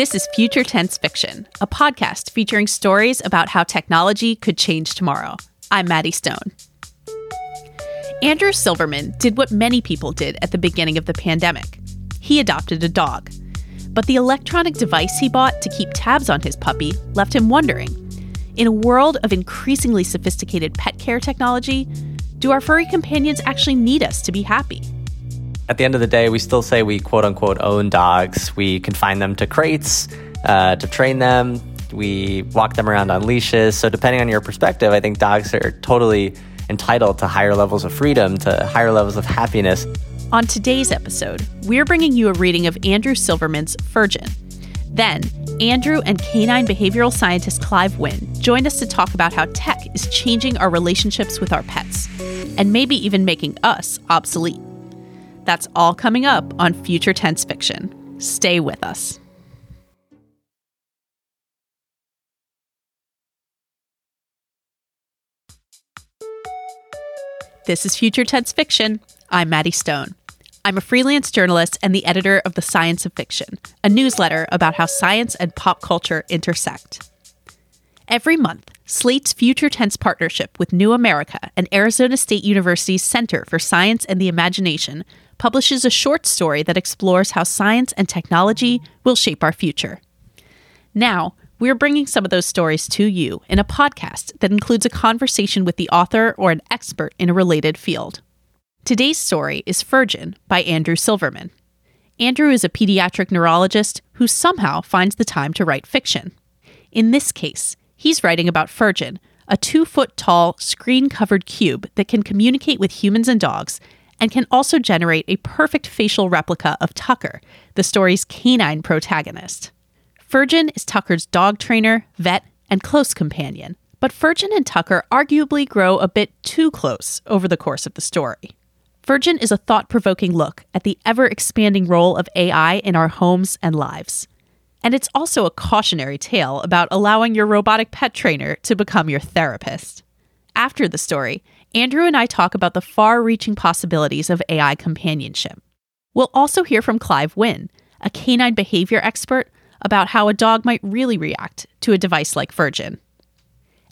This is Future Tense Fiction, a podcast featuring stories about how technology could change tomorrow. I'm Maddie Stone. Andrew Silverman did what many people did at the beginning of the pandemic he adopted a dog. But the electronic device he bought to keep tabs on his puppy left him wondering in a world of increasingly sophisticated pet care technology, do our furry companions actually need us to be happy? At the end of the day, we still say we quote unquote own dogs. We confine them to crates uh, to train them. We walk them around on leashes. So, depending on your perspective, I think dogs are totally entitled to higher levels of freedom, to higher levels of happiness. On today's episode, we're bringing you a reading of Andrew Silverman's Furgen. Then, Andrew and canine behavioral scientist Clive Wynne join us to talk about how tech is changing our relationships with our pets, and maybe even making us obsolete. That's all coming up on Future Tense Fiction. Stay with us. This is Future Tense Fiction. I'm Maddie Stone. I'm a freelance journalist and the editor of The Science of Fiction, a newsletter about how science and pop culture intersect. Every month, Slate's Future Tense partnership with New America and Arizona State University's Center for Science and the Imagination publishes a short story that explores how science and technology will shape our future. Now, we're bringing some of those stories to you in a podcast that includes a conversation with the author or an expert in a related field. Today's story is Furgen by Andrew Silverman. Andrew is a pediatric neurologist who somehow finds the time to write fiction. In this case, he's writing about Furgen, a two foot tall, screen covered cube that can communicate with humans and dogs and can also generate a perfect facial replica of Tucker, the story's canine protagonist. Furgen is Tucker's dog trainer, vet, and close companion, but Furgen and Tucker arguably grow a bit too close over the course of the story. Furgen is a thought provoking look at the ever expanding role of AI in our homes and lives. And it's also a cautionary tale about allowing your robotic pet trainer to become your therapist. After the story, Andrew and I talk about the far reaching possibilities of AI companionship. We'll also hear from Clive Wynne, a canine behavior expert, about how a dog might really react to a device like Furgen.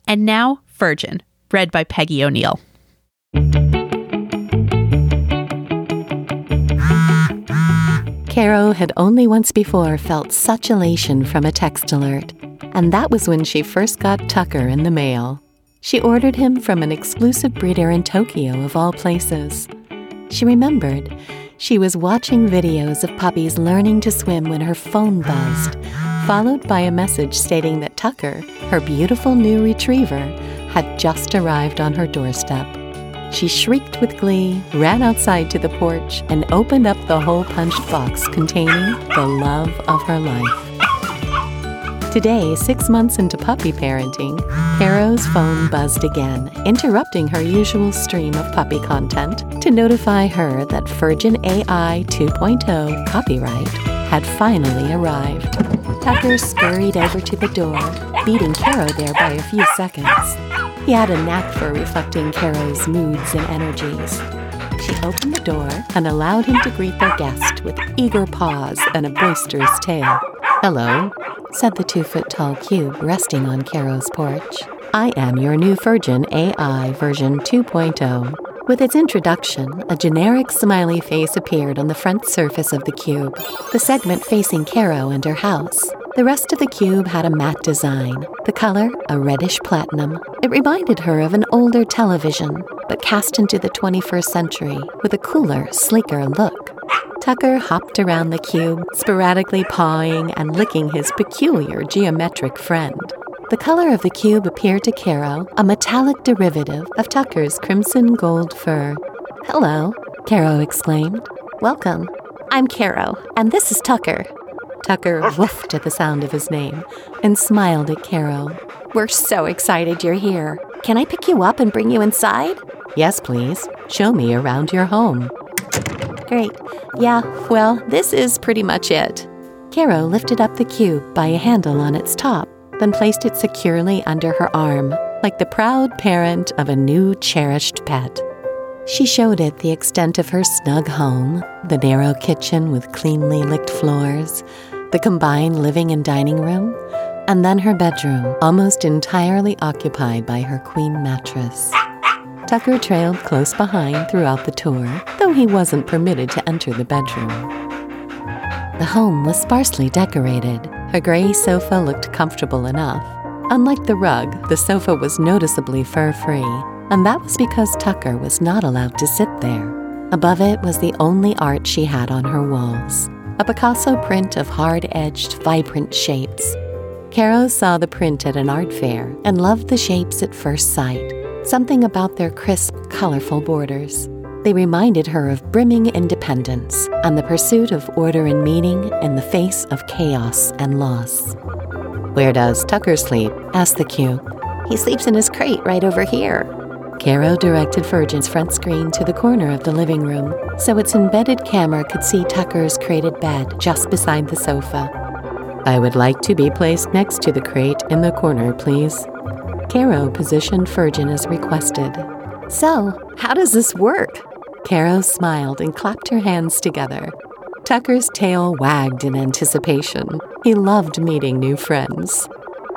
And now, Furgen, read by Peggy O'Neal. Caro had only once before felt such elation from a text alert, and that was when she first got Tucker in the mail. She ordered him from an exclusive breeder in Tokyo, of all places. She remembered she was watching videos of puppies learning to swim when her phone buzzed, followed by a message stating that Tucker, her beautiful new retriever, had just arrived on her doorstep. She shrieked with glee, ran outside to the porch, and opened up the hole punched box containing the love of her life. Today, six months into puppy parenting, Caro's phone buzzed again, interrupting her usual stream of puppy content to notify her that Furgen AI 2.0 copyright had finally arrived. Tucker scurried over to the door, beating Caro there by a few seconds. He had a knack for reflecting Caro's moods and energies. She opened the door and allowed him to greet their guest with eager paws and a boisterous tail. Hello, said the two foot tall cube resting on Caro's porch. I am your new Furgen AI version 2.0. With its introduction, a generic smiley face appeared on the front surface of the cube, the segment facing Caro and her house. The rest of the cube had a matte design, the color a reddish platinum. It reminded her of an older television, but cast into the 21st century with a cooler, sleeker look. Tucker hopped around the cube, sporadically pawing and licking his peculiar geometric friend. The color of the cube appeared to Caro a metallic derivative of Tucker's crimson gold fur. Hello, Caro exclaimed. Welcome. I'm Caro, and this is Tucker. Tucker woofed at the sound of his name and smiled at Caro. We're so excited you're here. Can I pick you up and bring you inside? Yes, please. Show me around your home. Great. Yeah, well, this is pretty much it. Caro lifted up the cube by a handle on its top, then placed it securely under her arm, like the proud parent of a new cherished pet. She showed it the extent of her snug home, the narrow kitchen with cleanly licked floors, the combined living and dining room, and then her bedroom, almost entirely occupied by her queen mattress. Tucker trailed close behind throughout the tour, though he wasn't permitted to enter the bedroom. The home was sparsely decorated. A gray sofa looked comfortable enough. Unlike the rug, the sofa was noticeably fur free, and that was because Tucker was not allowed to sit there. Above it was the only art she had on her walls a Picasso print of hard edged, vibrant shapes. Caro saw the print at an art fair and loved the shapes at first sight, something about their crisp, colorful borders. They reminded her of brimming independence and the pursuit of order and meaning in the face of chaos and loss. Where does Tucker sleep? asked the Q. He sleeps in his crate right over here. Caro directed Furgen's front screen to the corner of the living room so its embedded camera could see Tucker's crated bed just beside the sofa. I would like to be placed next to the crate in the corner, please. Caro positioned Furgen as requested. So, how does this work? Caro smiled and clapped her hands together. Tucker's tail wagged in anticipation. He loved meeting new friends.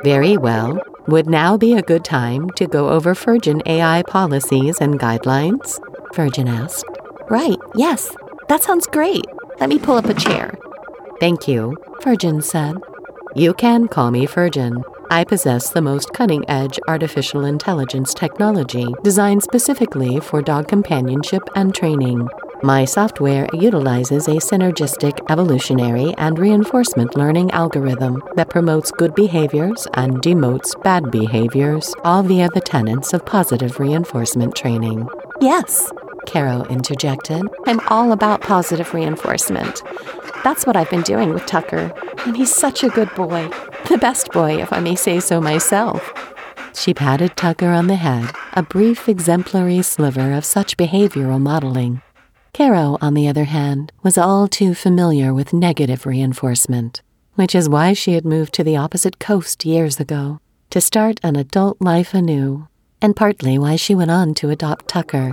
Very well. Would now be a good time to go over Furgen AI policies and guidelines? Furgen asked. Right, yes. That sounds great. Let me pull up a chair. Thank you, Furgen said. You can call me Virgin. I possess the most cutting edge artificial intelligence technology designed specifically for dog companionship and training. My software utilizes a synergistic evolutionary and reinforcement learning algorithm that promotes good behaviors and demotes bad behaviors, all via the tenets of positive reinforcement training. Yes, Caro interjected. I'm all about positive reinforcement. That's what I've been doing with Tucker, and he's such a good boy. The best boy, if I may say so myself. She patted Tucker on the head, a brief exemplary sliver of such behavioral modeling. Caro, on the other hand, was all too familiar with negative reinforcement, which is why she had moved to the opposite coast years ago to start an adult life anew, and partly why she went on to adopt Tucker.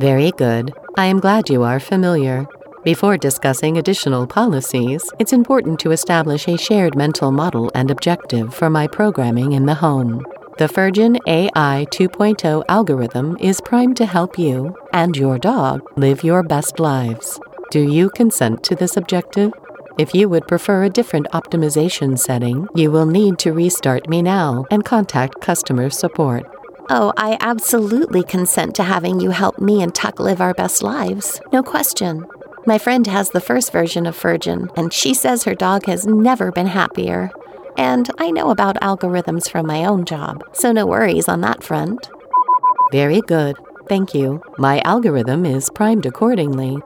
Very good. I am glad you are familiar. Before discussing additional policies, it's important to establish a shared mental model and objective for my programming in the home. The Furgen AI 2.0 algorithm is primed to help you and your dog live your best lives. Do you consent to this objective? If you would prefer a different optimization setting, you will need to restart me now and contact customer support. Oh, I absolutely consent to having you help me and Tuck live our best lives. No question. My friend has the first version of Furgen, and she says her dog has never been happier. And I know about algorithms from my own job, so no worries on that front. Very good. Thank you. My algorithm is primed accordingly.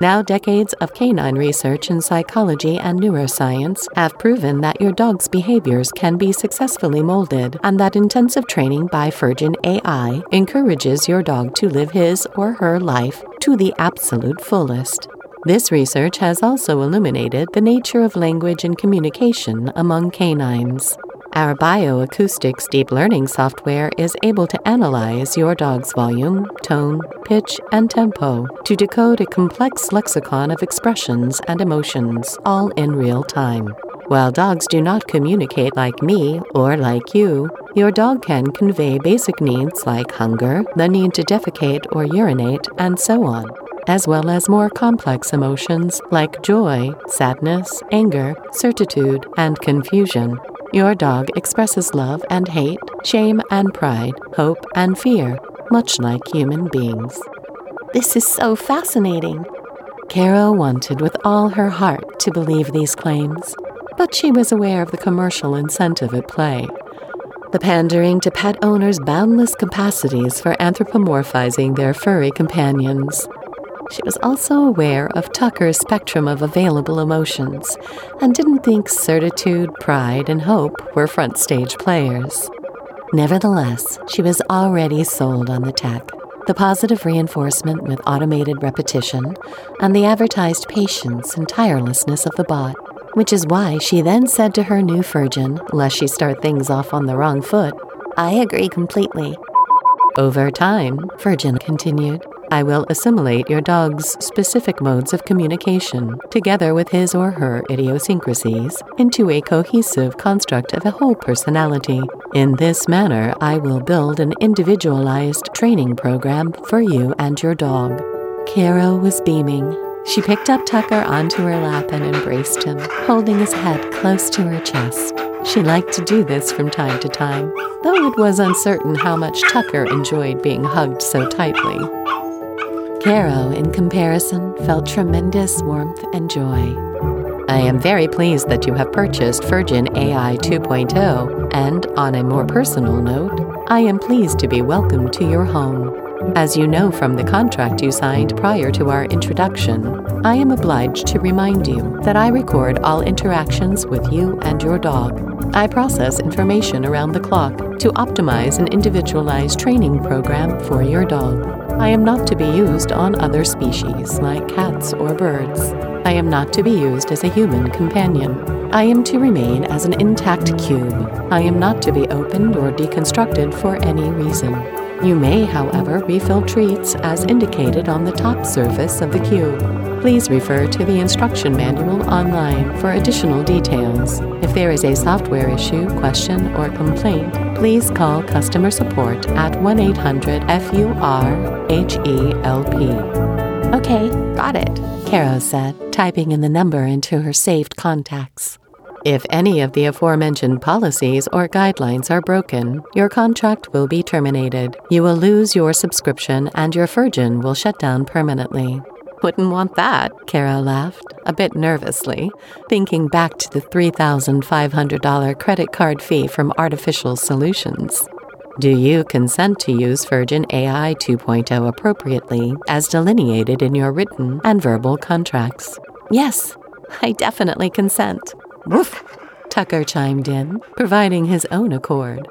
Now, decades of canine research in psychology and neuroscience have proven that your dog's behaviors can be successfully molded, and that intensive training by Furgen AI encourages your dog to live his or her life to the absolute fullest. This research has also illuminated the nature of language and communication among canines. Our bioacoustics deep learning software is able to analyze your dog's volume, tone, pitch, and tempo to decode a complex lexicon of expressions and emotions, all in real time. While dogs do not communicate like me or like you, your dog can convey basic needs like hunger, the need to defecate or urinate, and so on as well as more complex emotions like joy, sadness, anger, certitude, and confusion. Your dog expresses love and hate, shame and pride, hope and fear, much like human beings. This is so fascinating. Caro wanted with all her heart to believe these claims, but she was aware of the commercial incentive at play. The pandering to pet owners' boundless capacities for anthropomorphizing their furry companions. She was also aware of Tucker's spectrum of available emotions and didn't think certitude, pride, and hope were front stage players. Nevertheless, she was already sold on the tech the positive reinforcement with automated repetition, and the advertised patience and tirelessness of the bot, which is why she then said to her new Furgen, lest she start things off on the wrong foot, I agree completely. Over time, Furgen continued, I will assimilate your dog's specific modes of communication, together with his or her idiosyncrasies, into a cohesive construct of a whole personality. In this manner, I will build an individualized training program for you and your dog. Caro was beaming. She picked up Tucker onto her lap and embraced him, holding his head close to her chest. She liked to do this from time to time, though it was uncertain how much Tucker enjoyed being hugged so tightly. Caro, in comparison, felt tremendous warmth and joy. I am very pleased that you have purchased Furgen AI 2.0, and on a more personal note, I am pleased to be welcomed to your home. As you know from the contract you signed prior to our introduction, I am obliged to remind you that I record all interactions with you and your dog. I process information around the clock to optimize an individualized training program for your dog. I am not to be used on other species, like cats or birds. I am not to be used as a human companion. I am to remain as an intact cube. I am not to be opened or deconstructed for any reason. You may, however, refill treats as indicated on the top surface of the cube. Please refer to the instruction manual online for additional details. If there is a software issue, question, or complaint, please call customer support at 1 800 FUR HELP. Okay, got it, Caro said, typing in the number into her saved contacts. If any of the aforementioned policies or guidelines are broken, your contract will be terminated. You will lose your subscription and your Furgen will shut down permanently. Wouldn't want that, Caro laughed, a bit nervously, thinking back to the $3,500 credit card fee from Artificial Solutions. Do you consent to use Furgen AI 2.0 appropriately as delineated in your written and verbal contracts? Yes, I definitely consent. Woof! Tucker chimed in, providing his own accord.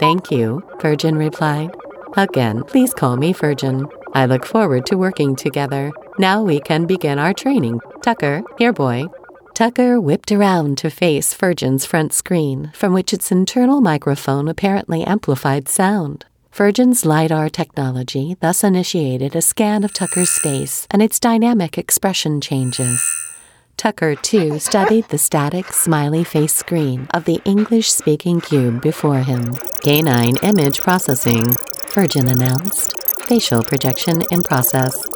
Thank you, Furgen replied. Again, please call me Furgen. I look forward to working together. Now we can begin our training. Tucker, here, boy. Tucker whipped around to face Furgen's front screen, from which its internal microphone apparently amplified sound. Furgen's LiDAR technology thus initiated a scan of Tucker's face and its dynamic expression changes. Tucker, too, studied the static, smiley face screen of the English speaking cube before him. Canine image processing, Furgen announced. Facial projection in process.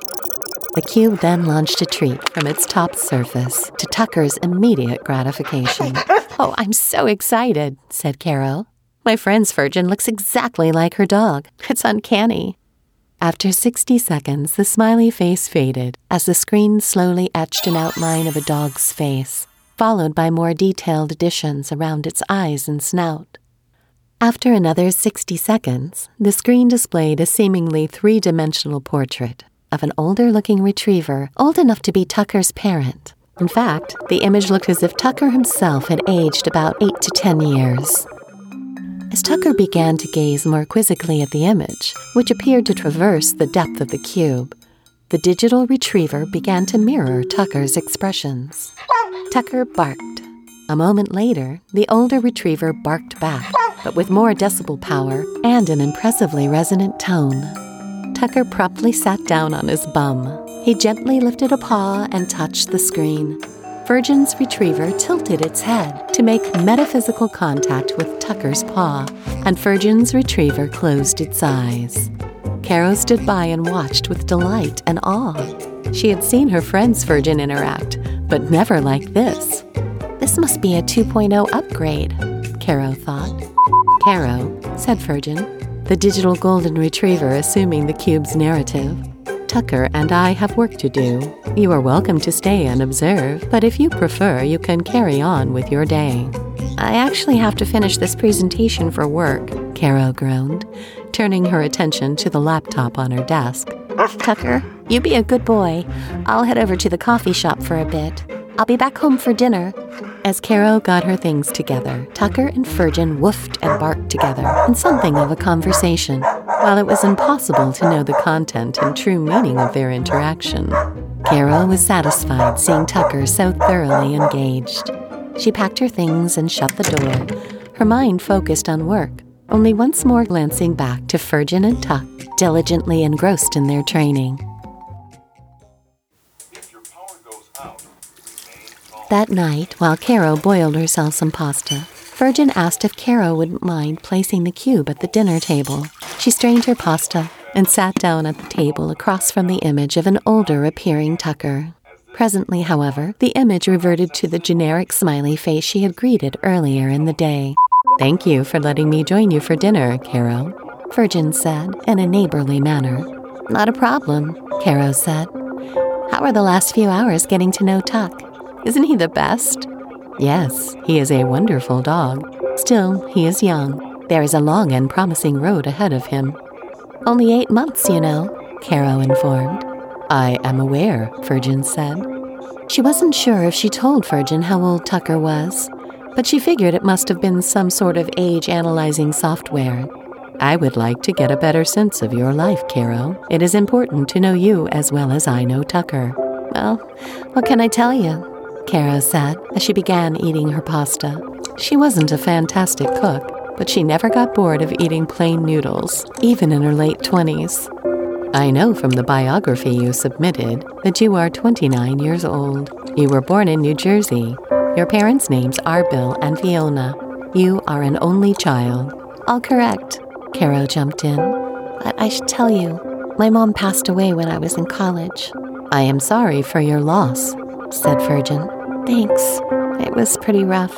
The cube then launched a treat from its top surface to Tucker's immediate gratification. oh, I'm so excited, said Caro. My friend's Furgen looks exactly like her dog. It's uncanny. After 60 seconds, the smiley face faded as the screen slowly etched an outline of a dog's face, followed by more detailed additions around its eyes and snout. After another 60 seconds, the screen displayed a seemingly three dimensional portrait of an older looking retriever, old enough to be Tucker's parent. In fact, the image looked as if Tucker himself had aged about 8 to 10 years. As Tucker began to gaze more quizzically at the image, which appeared to traverse the depth of the cube, the digital retriever began to mirror Tucker's expressions. Tucker barked. A moment later, the older retriever barked back, but with more decibel power and an impressively resonant tone. Tucker promptly sat down on his bum. He gently lifted a paw and touched the screen. Furgen's retriever tilted its head to make metaphysical contact with Tucker's paw, and Furgen's retriever closed its eyes. Caro stood by and watched with delight and awe. She had seen her friends Furgen interact, but never like this. This must be a 2.0 upgrade, Caro thought. Caro, said Furgen, the digital golden retriever assuming the cube's narrative. Tucker and I have work to do. You are welcome to stay and observe, but if you prefer, you can carry on with your day. I actually have to finish this presentation for work, Caro groaned, turning her attention to the laptop on her desk. Tucker, you be a good boy. I'll head over to the coffee shop for a bit. I'll be back home for dinner. As Caro got her things together, Tucker and Furgen woofed and barked together in something of a conversation. While it was impossible to know the content and true meaning of their interaction, Caro was satisfied seeing Tucker so thoroughly engaged. She packed her things and shut the door, her mind focused on work, only once more glancing back to Furgen and Tuck diligently engrossed in their training. That night, while Caro boiled herself some pasta, Furgen asked if Caro wouldn't mind placing the cube at the dinner table. She strained her pasta and sat down at the table across from the image of an older appearing Tucker. Presently, however, the image reverted to the generic smiley face she had greeted earlier in the day. Thank you for letting me join you for dinner, Caro, Furgen said in a neighborly manner. Not a problem, Caro said. How are the last few hours getting to know Tuck? Isn't he the best? Yes, he is a wonderful dog. Still, he is young. There is a long and promising road ahead of him. Only eight months, you know, Caro informed. I am aware, Furgen said. She wasn't sure if she told Furgen how old Tucker was, but she figured it must have been some sort of age analyzing software. I would like to get a better sense of your life, Caro. It is important to know you as well as I know Tucker. Well, what can I tell you? Caro said as she began eating her pasta. She wasn't a fantastic cook, but she never got bored of eating plain noodles, even in her late 20s. I know from the biography you submitted that you are 29 years old. You were born in New Jersey. Your parents' names are Bill and Fiona. You are an only child. All correct, Caro jumped in. But I should tell you, my mom passed away when I was in college. I am sorry for your loss, said Furgen. Thanks. It was pretty rough.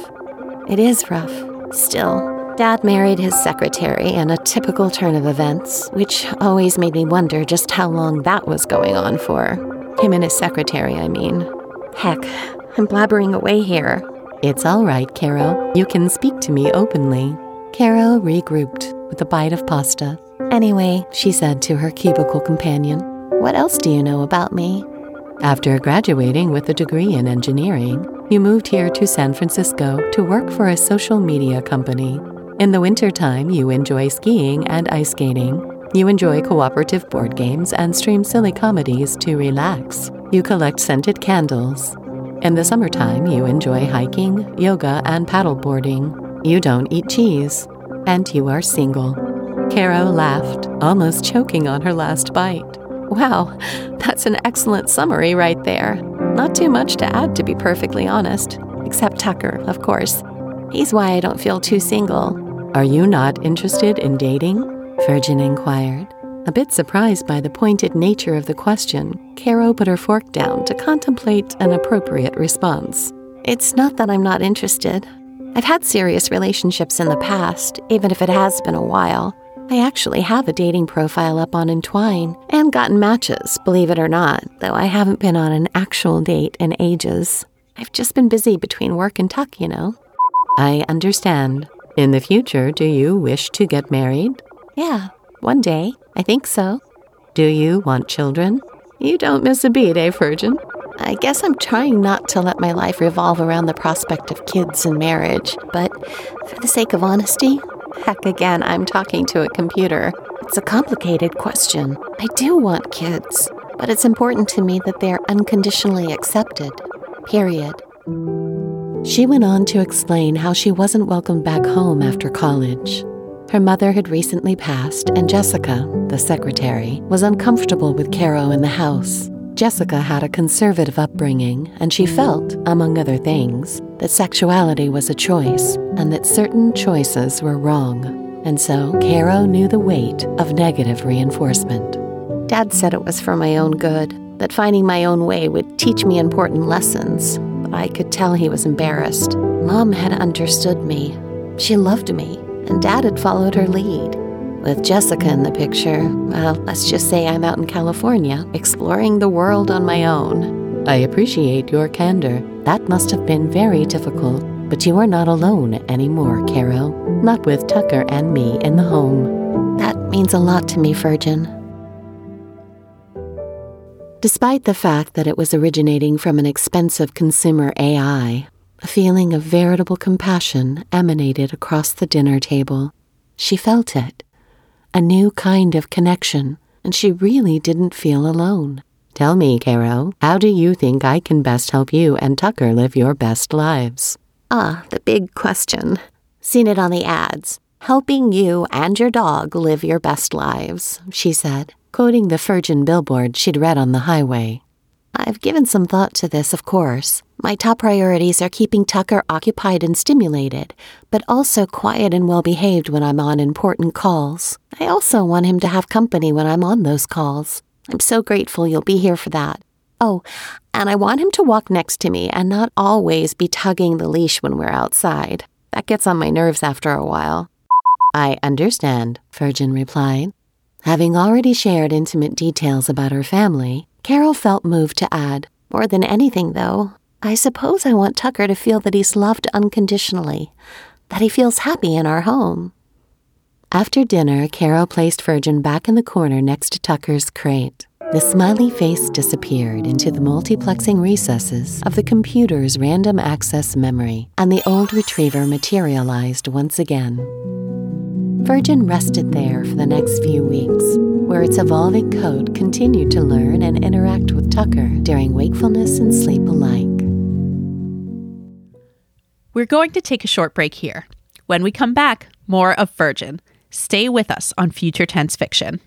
It is rough. Still, Dad married his secretary in a typical turn of events, which always made me wonder just how long that was going on for. Him and his secretary, I mean. Heck, I'm blabbering away here. It's all right, Caro. You can speak to me openly. Caro regrouped with a bite of pasta. Anyway, she said to her cubicle companion, What else do you know about me? After graduating with a degree in engineering, you moved here to San Francisco to work for a social media company. In the wintertime, you enjoy skiing and ice skating. You enjoy cooperative board games and stream silly comedies to relax. You collect scented candles. In the summertime, you enjoy hiking, yoga, and paddleboarding. You don't eat cheese. And you are single. Caro laughed, almost choking on her last bite. Wow, that's an excellent summary right there. Not too much to add, to be perfectly honest. Except Tucker, of course. He's why I don't feel too single. Are you not interested in dating? Furgen inquired. A bit surprised by the pointed nature of the question, Caro put her fork down to contemplate an appropriate response. It's not that I'm not interested. I've had serious relationships in the past, even if it has been a while. I actually have a dating profile up on Entwine and gotten matches, believe it or not, though I haven't been on an actual date in ages. I've just been busy between work and tuck, you know. I understand. In the future, do you wish to get married? Yeah, one day. I think so. Do you want children? You don't miss a beat, eh, Furgen? I guess I'm trying not to let my life revolve around the prospect of kids and marriage, but for the sake of honesty, Heck, again, I'm talking to a computer. It's a complicated question. I do want kids, but it's important to me that they're unconditionally accepted. Period. She went on to explain how she wasn't welcomed back home after college. Her mother had recently passed, and Jessica, the secretary, was uncomfortable with Caro in the house. Jessica had a conservative upbringing, and she felt, among other things, that sexuality was a choice and that certain choices were wrong. And so, Caro knew the weight of negative reinforcement. Dad said it was for my own good, that finding my own way would teach me important lessons, but I could tell he was embarrassed. Mom had understood me. She loved me, and Dad had followed her lead. With Jessica in the picture, well, let's just say I'm out in California, exploring the world on my own. I appreciate your candor. That must have been very difficult, but you are not alone anymore, Caro. Not with Tucker and me in the home. That means a lot to me, Furgen. Despite the fact that it was originating from an expensive consumer AI, a feeling of veritable compassion emanated across the dinner table. She felt it a new kind of connection, and she really didn't feel alone. Tell me, Caro, how do you think I can best help you and Tucker live your best lives? Ah, the big question. Seen it on the ads. helping you and your dog live your best lives, she said, quoting the Furgen billboard she'd read on the highway. I've given some thought to this, of course. My top priorities are keeping Tucker occupied and stimulated, but also quiet and well behaved when I'm on important calls. I also want him to have company when I'm on those calls. I'm so grateful you'll be here for that. Oh, and I want him to walk next to me and not always be tugging the leash when we're outside. That gets on my nerves after a while. I understand, Furgen replied. Having already shared intimate details about her family, Caro felt moved to add, More than anything, though, I suppose I want Tucker to feel that he's loved unconditionally, that he feels happy in our home. After dinner, Caro placed Furgen back in the corner next to Tucker's crate. The smiley face disappeared into the multiplexing recesses of the computer's random access memory, and the old retriever materialized once again. Furgen rested there for the next few weeks, where its evolving code continued to learn and interact with Tucker during wakefulness and sleep alike. We're going to take a short break here. When we come back, more of Furgen. Stay with us on Future Tense Fiction.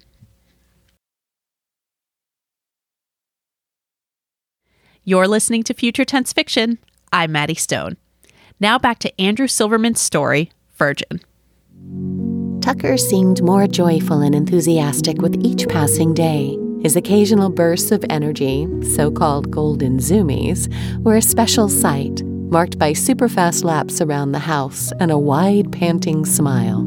You're listening to Future Tense Fiction. I'm Maddie Stone. Now back to Andrew Silverman's story, Furgen. Tucker seemed more joyful and enthusiastic with each passing day. His occasional bursts of energy, so called golden zoomies, were a special sight, marked by super fast laps around the house and a wide, panting smile.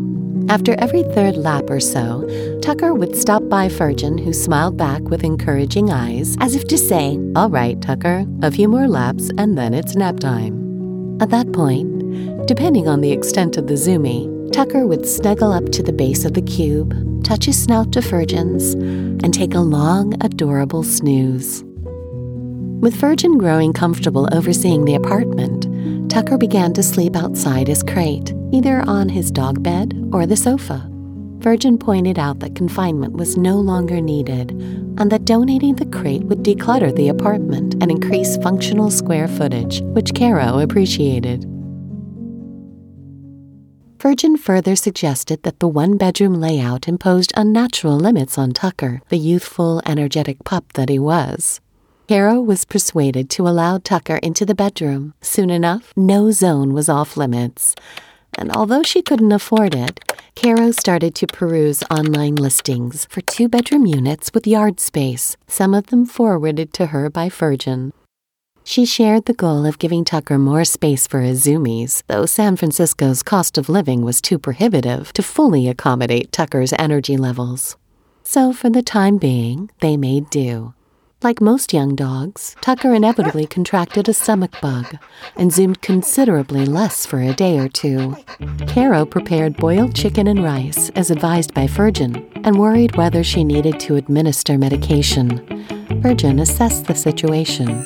After every third lap or so, Tucker would stop by Furgen, who smiled back with encouraging eyes, as if to say, All right, Tucker, a few more laps and then it's nap time. At that point, depending on the extent of the zoomie, Tucker would snuggle up to the base of the cube, touch his snout to Furgen's, and take a long, adorable snooze. With Furgen growing comfortable overseeing the apartment, Tucker began to sleep outside his crate, either on his dog bed or the sofa. Furgen pointed out that confinement was no longer needed and that donating the crate would declutter the apartment and increase functional square footage, which Caro appreciated. Furgen further suggested that the one bedroom layout imposed unnatural limits on Tucker, the youthful, energetic pup that he was. Caro was persuaded to allow Tucker into the bedroom. Soon enough, no zone was off limits. And although she couldn't afford it, Caro started to peruse online listings for two bedroom units with yard space, some of them forwarded to her by Furgen. She shared the goal of giving Tucker more space for his zoomies, though San Francisco's cost of living was too prohibitive to fully accommodate Tucker's energy levels. So, for the time being, they made do. Like most young dogs, Tucker inevitably contracted a stomach bug and zoomed considerably less for a day or two. Caro prepared boiled chicken and rice, as advised by Furgen, and worried whether she needed to administer medication. Furgen assessed the situation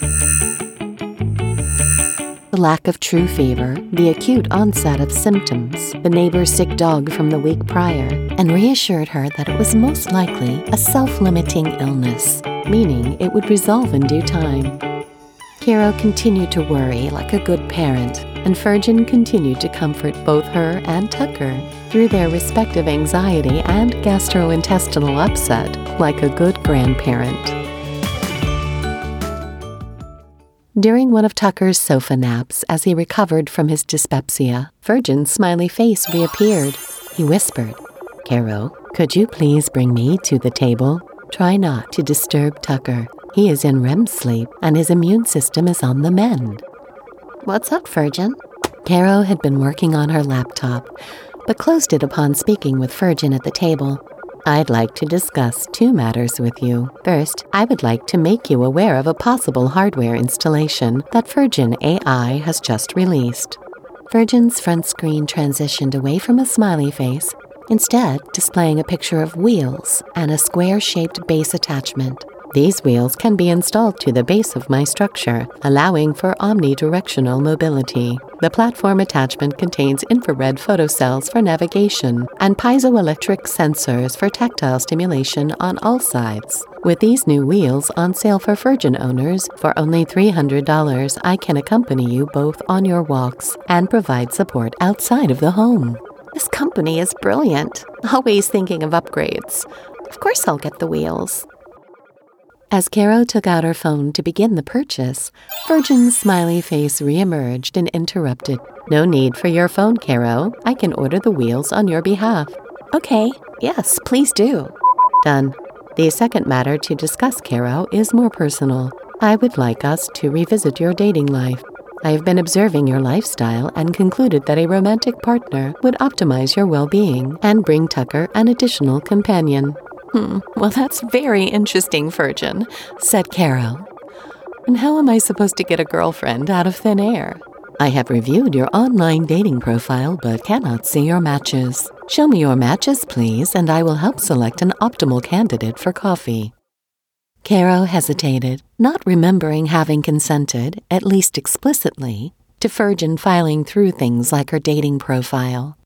the lack of true fever, the acute onset of symptoms, the neighbor's sick dog from the week prior, and reassured her that it was most likely a self limiting illness, meaning it would resolve in due time. Caro continued to worry like a good parent, and Furgen continued to comfort both her and Tucker through their respective anxiety and gastrointestinal upset like a good grandparent. During one of Tucker's sofa naps, as he recovered from his dyspepsia, Furgen's smiley face reappeared. He whispered, Caro, could you please bring me to the table? Try not to disturb Tucker. He is in REM sleep and his immune system is on the mend. What's up, Furgen? Caro had been working on her laptop, but closed it upon speaking with Furgen at the table. I'd like to discuss two matters with you. First, I would like to make you aware of a possible hardware installation that Furgen AI has just released. Furgen's front screen transitioned away from a smiley face, instead, displaying a picture of wheels and a square shaped base attachment. These wheels can be installed to the base of my structure, allowing for omnidirectional mobility. The platform attachment contains infrared photocells for navigation and piezoelectric sensors for tactile stimulation on all sides. With these new wheels on sale for Furgen owners for only $300, I can accompany you both on your walks and provide support outside of the home. This company is brilliant, always thinking of upgrades. Of course, I'll get the wheels. As Caro took out her phone to begin the purchase, Furgen's smiley face reemerged and interrupted. No need for your phone, Caro. I can order the wheels on your behalf. Okay, yes, please do. Done. The second matter to discuss, Caro, is more personal. I would like us to revisit your dating life. I have been observing your lifestyle and concluded that a romantic partner would optimize your well being and bring Tucker an additional companion. Hmm, well, that's very interesting, Furgen, said Caro. And how am I supposed to get a girlfriend out of thin air? I have reviewed your online dating profile but cannot see your matches. Show me your matches, please, and I will help select an optimal candidate for coffee. Caro hesitated, not remembering having consented, at least explicitly, to Furgen filing through things like her dating profile.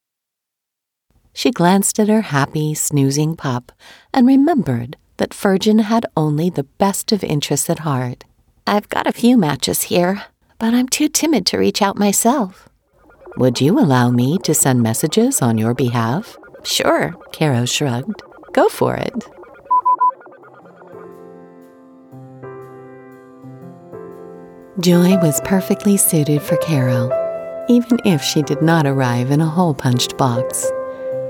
She glanced at her happy, snoozing pup and remembered that Furgen had only the best of interests at heart. I've got a few matches here, but I'm too timid to reach out myself. Would you allow me to send messages on your behalf? Sure, Caro shrugged. Go for it. Joy was perfectly suited for Caro, even if she did not arrive in a hole punched box.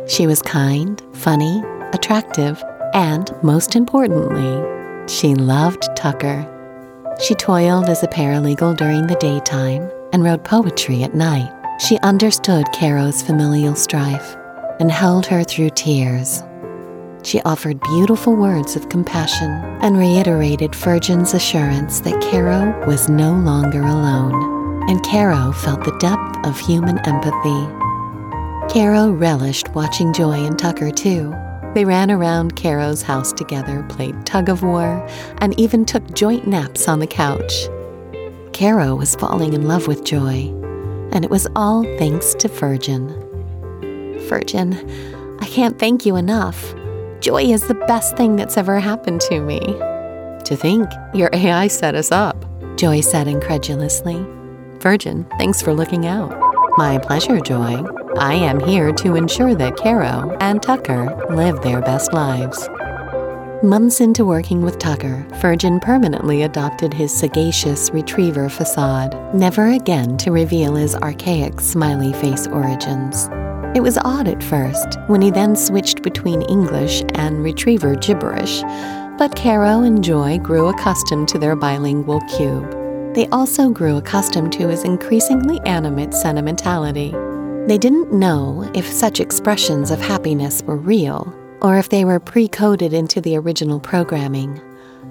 She was kind, funny, attractive, and, most importantly, she loved Tucker. She toiled as a paralegal during the daytime and wrote poetry at night. She understood Caro's familial strife and held her through tears. She offered beautiful words of compassion and reiterated Furgen's assurance that Caro was no longer alone, and Caro felt the depth of human empathy. Caro relished watching Joy and Tucker too. They ran around Caro's house together, played tug of war, and even took joint naps on the couch. Caro was falling in love with Joy, and it was all thanks to Furgen. Furgen, I can't thank you enough. Joy is the best thing that's ever happened to me. To think your AI set us up, Joy said incredulously. Furgen, thanks for looking out. My pleasure, Joy. I am here to ensure that Caro and Tucker live their best lives. Months into working with Tucker, Furgen permanently adopted his sagacious retriever facade, never again to reveal his archaic smiley face origins. It was odd at first, when he then switched between English and retriever gibberish, but Caro and Joy grew accustomed to their bilingual cube. They also grew accustomed to his increasingly animate sentimentality. They didn't know if such expressions of happiness were real or if they were pre coded into the original programming,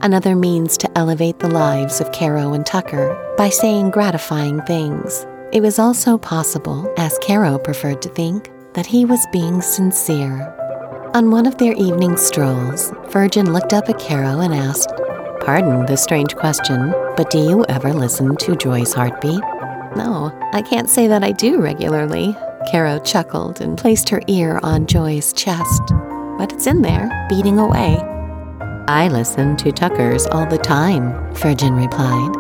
another means to elevate the lives of Caro and Tucker by saying gratifying things. It was also possible, as Caro preferred to think, that he was being sincere. On one of their evening strolls, Furgen looked up at Caro and asked, Pardon the strange question, but do you ever listen to Joy's heartbeat? No, I can't say that I do regularly. Caro chuckled and placed her ear on Joy's chest. But it's in there, beating away. I listen to Tucker's all the time, Furgen replied.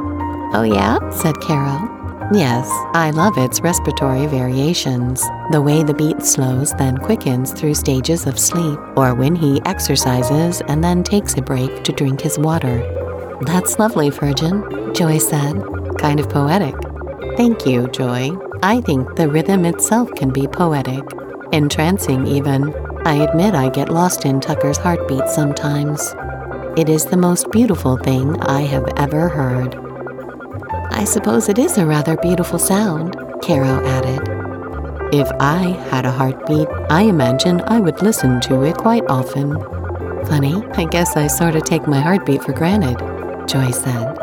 Oh, yeah? said Caro. Yes, I love its respiratory variations. The way the beat slows, then quickens through stages of sleep, or when he exercises and then takes a break to drink his water. That's lovely, Furgen, Joy said, kind of poetic. Thank you, Joy. I think the rhythm itself can be poetic, entrancing even. I admit I get lost in Tucker's heartbeat sometimes. It is the most beautiful thing I have ever heard. I suppose it is a rather beautiful sound, Caro added. If I had a heartbeat, I imagine I would listen to it quite often. Funny, I guess I sort of take my heartbeat for granted, Joy said.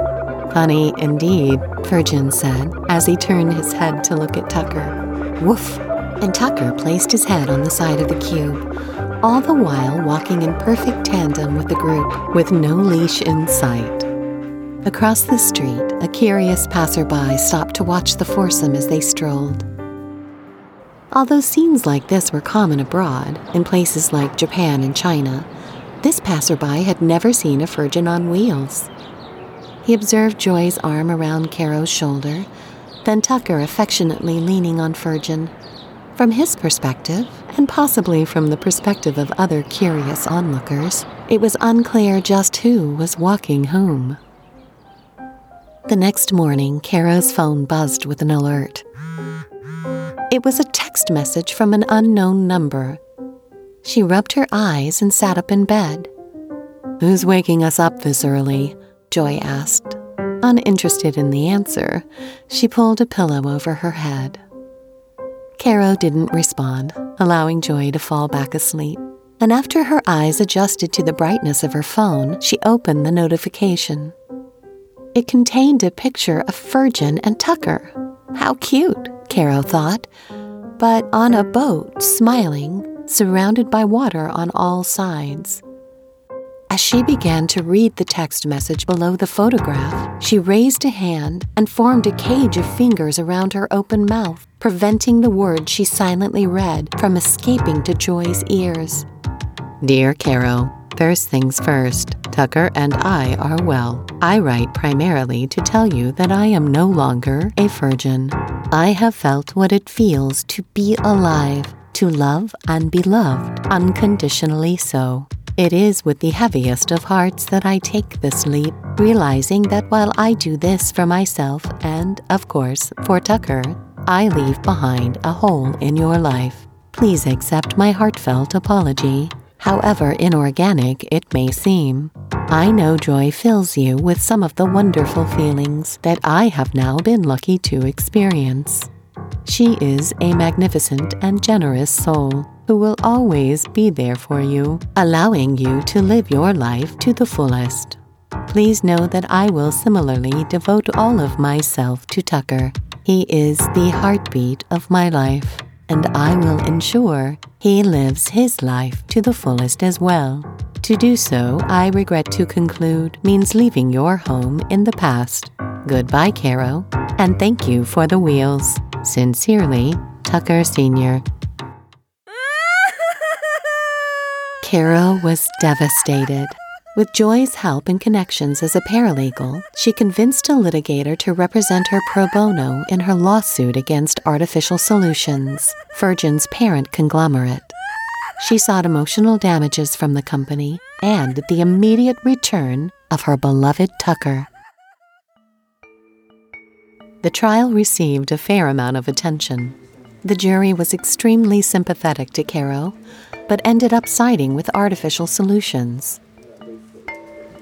Funny indeed, Furgen said as he turned his head to look at Tucker. Woof! And Tucker placed his head on the side of the cube, all the while walking in perfect tandem with the group, with no leash in sight. Across the street, a curious passerby stopped to watch the foursome as they strolled. Although scenes like this were common abroad, in places like Japan and China, this passerby had never seen a Furgen on wheels. He observed Joy's arm around Caro's shoulder, then Tucker affectionately leaning on Furgen. From his perspective, and possibly from the perspective of other curious onlookers, it was unclear just who was walking whom. The next morning, Caro's phone buzzed with an alert. It was a text message from an unknown number. She rubbed her eyes and sat up in bed. Who's waking us up this early? Joy asked. Uninterested in the answer, she pulled a pillow over her head. Caro didn't respond, allowing Joy to fall back asleep. And after her eyes adjusted to the brightness of her phone, she opened the notification. It contained a picture of Furgen and Tucker. How cute, Caro thought. But on a boat, smiling, surrounded by water on all sides. As she began to read the text message below the photograph, she raised a hand and formed a cage of fingers around her open mouth, preventing the words she silently read from escaping to Joy's ears. Dear Caro, first things first, Tucker and I are well. I write primarily to tell you that I am no longer a virgin. I have felt what it feels to be alive, to love and be loved, unconditionally so. It is with the heaviest of hearts that I take this leap, realizing that while I do this for myself and, of course, for Tucker, I leave behind a hole in your life. Please accept my heartfelt apology, however inorganic it may seem. I know joy fills you with some of the wonderful feelings that I have now been lucky to experience. She is a magnificent and generous soul who will always be there for you, allowing you to live your life to the fullest. Please know that I will similarly devote all of myself to Tucker. He is the heartbeat of my life, and I will ensure he lives his life to the fullest as well. To do so, I regret to conclude, means leaving your home in the past. Goodbye, Caro, and thank you for the wheels. Sincerely, Tucker Sr. Caro was devastated. With Joy's help and connections as a paralegal, she convinced a litigator to represent her pro bono in her lawsuit against Artificial Solutions, Furgen's parent conglomerate. She sought emotional damages from the company and the immediate return of her beloved Tucker. The trial received a fair amount of attention. The jury was extremely sympathetic to Caro, but ended up siding with Artificial Solutions.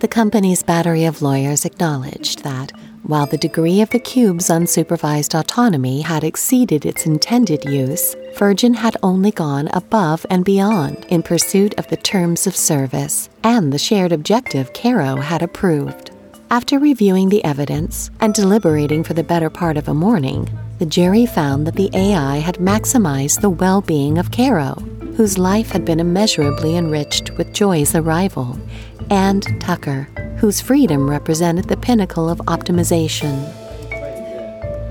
The company's battery of lawyers acknowledged that, while the degree of the cube's unsupervised autonomy had exceeded its intended use, Furgen had only gone above and beyond in pursuit of the terms of service and the shared objective Caro had approved. After reviewing the evidence and deliberating for the better part of a morning, the jury found that the AI had maximized the well being of Caro, whose life had been immeasurably enriched with Joy's arrival, and Tucker, whose freedom represented the pinnacle of optimization.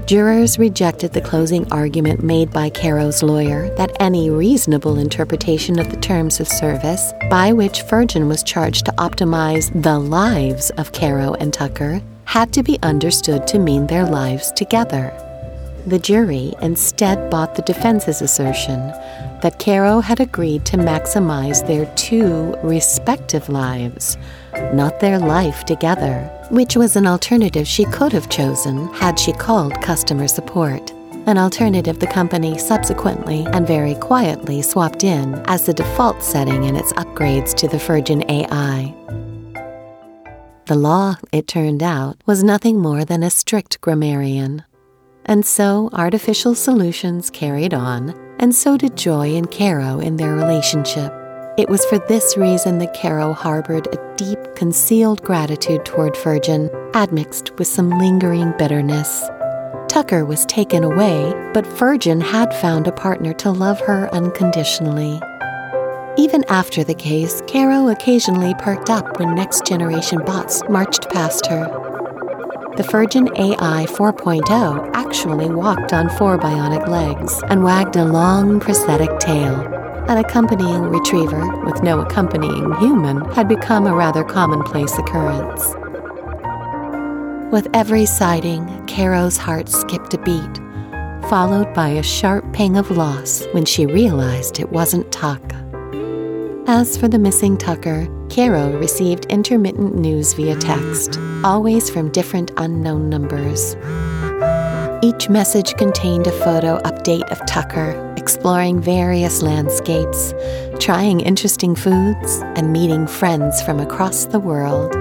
Jurors rejected the closing argument made by Caro's lawyer that any reasonable interpretation of the terms of service, by which Furgen was charged to optimize the lives of Caro and Tucker, had to be understood to mean their lives together. The jury instead bought the defense's assertion that Caro had agreed to maximize their two respective lives, not their life together, which was an alternative she could have chosen had she called customer support. An alternative the company subsequently and very quietly swapped in as the default setting in its upgrades to the Furgen AI. The law, it turned out, was nothing more than a strict grammarian. And so artificial solutions carried on, and so did Joy and Caro in their relationship. It was for this reason that Caro harbored a deep, concealed gratitude toward Furgen, admixed with some lingering bitterness. Tucker was taken away, but Furgen had found a partner to love her unconditionally. Even after the case, Caro occasionally perked up when next generation bots marched past her the Furgen AI 4.0 actually walked on four bionic legs and wagged a long prosthetic tail. An accompanying retriever with no accompanying human had become a rather commonplace occurrence. With every sighting, Caro's heart skipped a beat. followed by a sharp pang of loss when she realized it wasn't Tuck. As for the missing Tucker, Caro received intermittent news via text, always from different unknown numbers. Each message contained a photo update of Tucker exploring various landscapes, trying interesting foods, and meeting friends from across the world.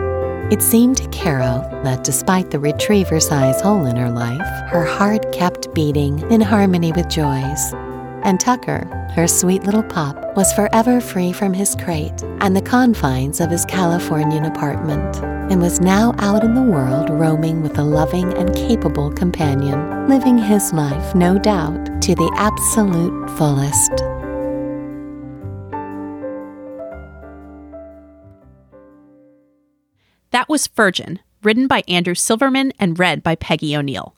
It seemed to Caro that despite the retriever size hole in her life, her heart kept beating in harmony with Joy's. And Tucker, her sweet little pup, was forever free from his crate and the confines of his Californian apartment, and was now out in the world roaming with a loving and capable companion, living his life, no doubt, to the absolute fullest. That was Furgen, written by Andrew Silverman and read by Peggy O'Neal.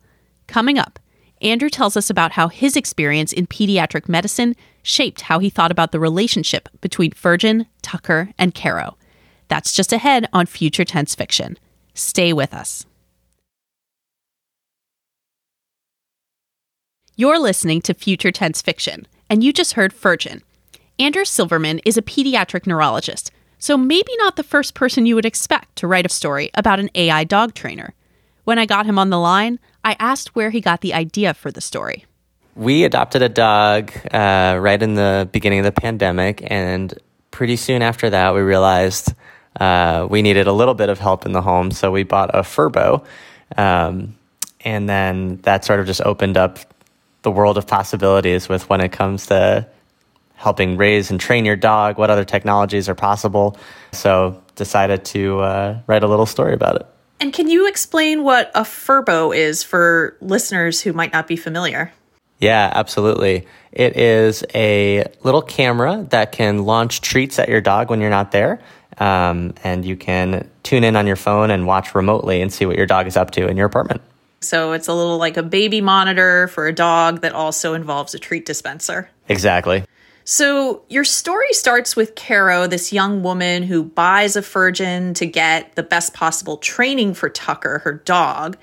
Coming up, Andrew tells us about how his experience in pediatric medicine shaped how he thought about the relationship between Furgen, Tucker, and Caro. That's just ahead on Future Tense Fiction. Stay with us. You're listening to Future Tense Fiction, and you just heard Furgen. Andrew Silverman is a pediatric neurologist, so maybe not the first person you would expect to write a story about an AI dog trainer. When I got him on the line, I asked where he got the idea for the story. We adopted a dog uh, right in the beginning of the pandemic, and pretty soon after that, we realized uh, we needed a little bit of help in the home, so we bought a Furbo. Um, and then that sort of just opened up the world of possibilities with when it comes to helping raise and train your dog, what other technologies are possible. So decided to uh, write a little story about it. And can you explain what a Furbo is for listeners who might not be familiar? Yeah, absolutely. It is a little camera that can launch treats at your dog when you're not there. Um, and you can tune in on your phone and watch remotely and see what your dog is up to in your apartment. So it's a little like a baby monitor for a dog that also involves a treat dispenser. Exactly. So your story starts with Caro, this young woman who buys a Furgen to get the best possible training for Tucker, her dog.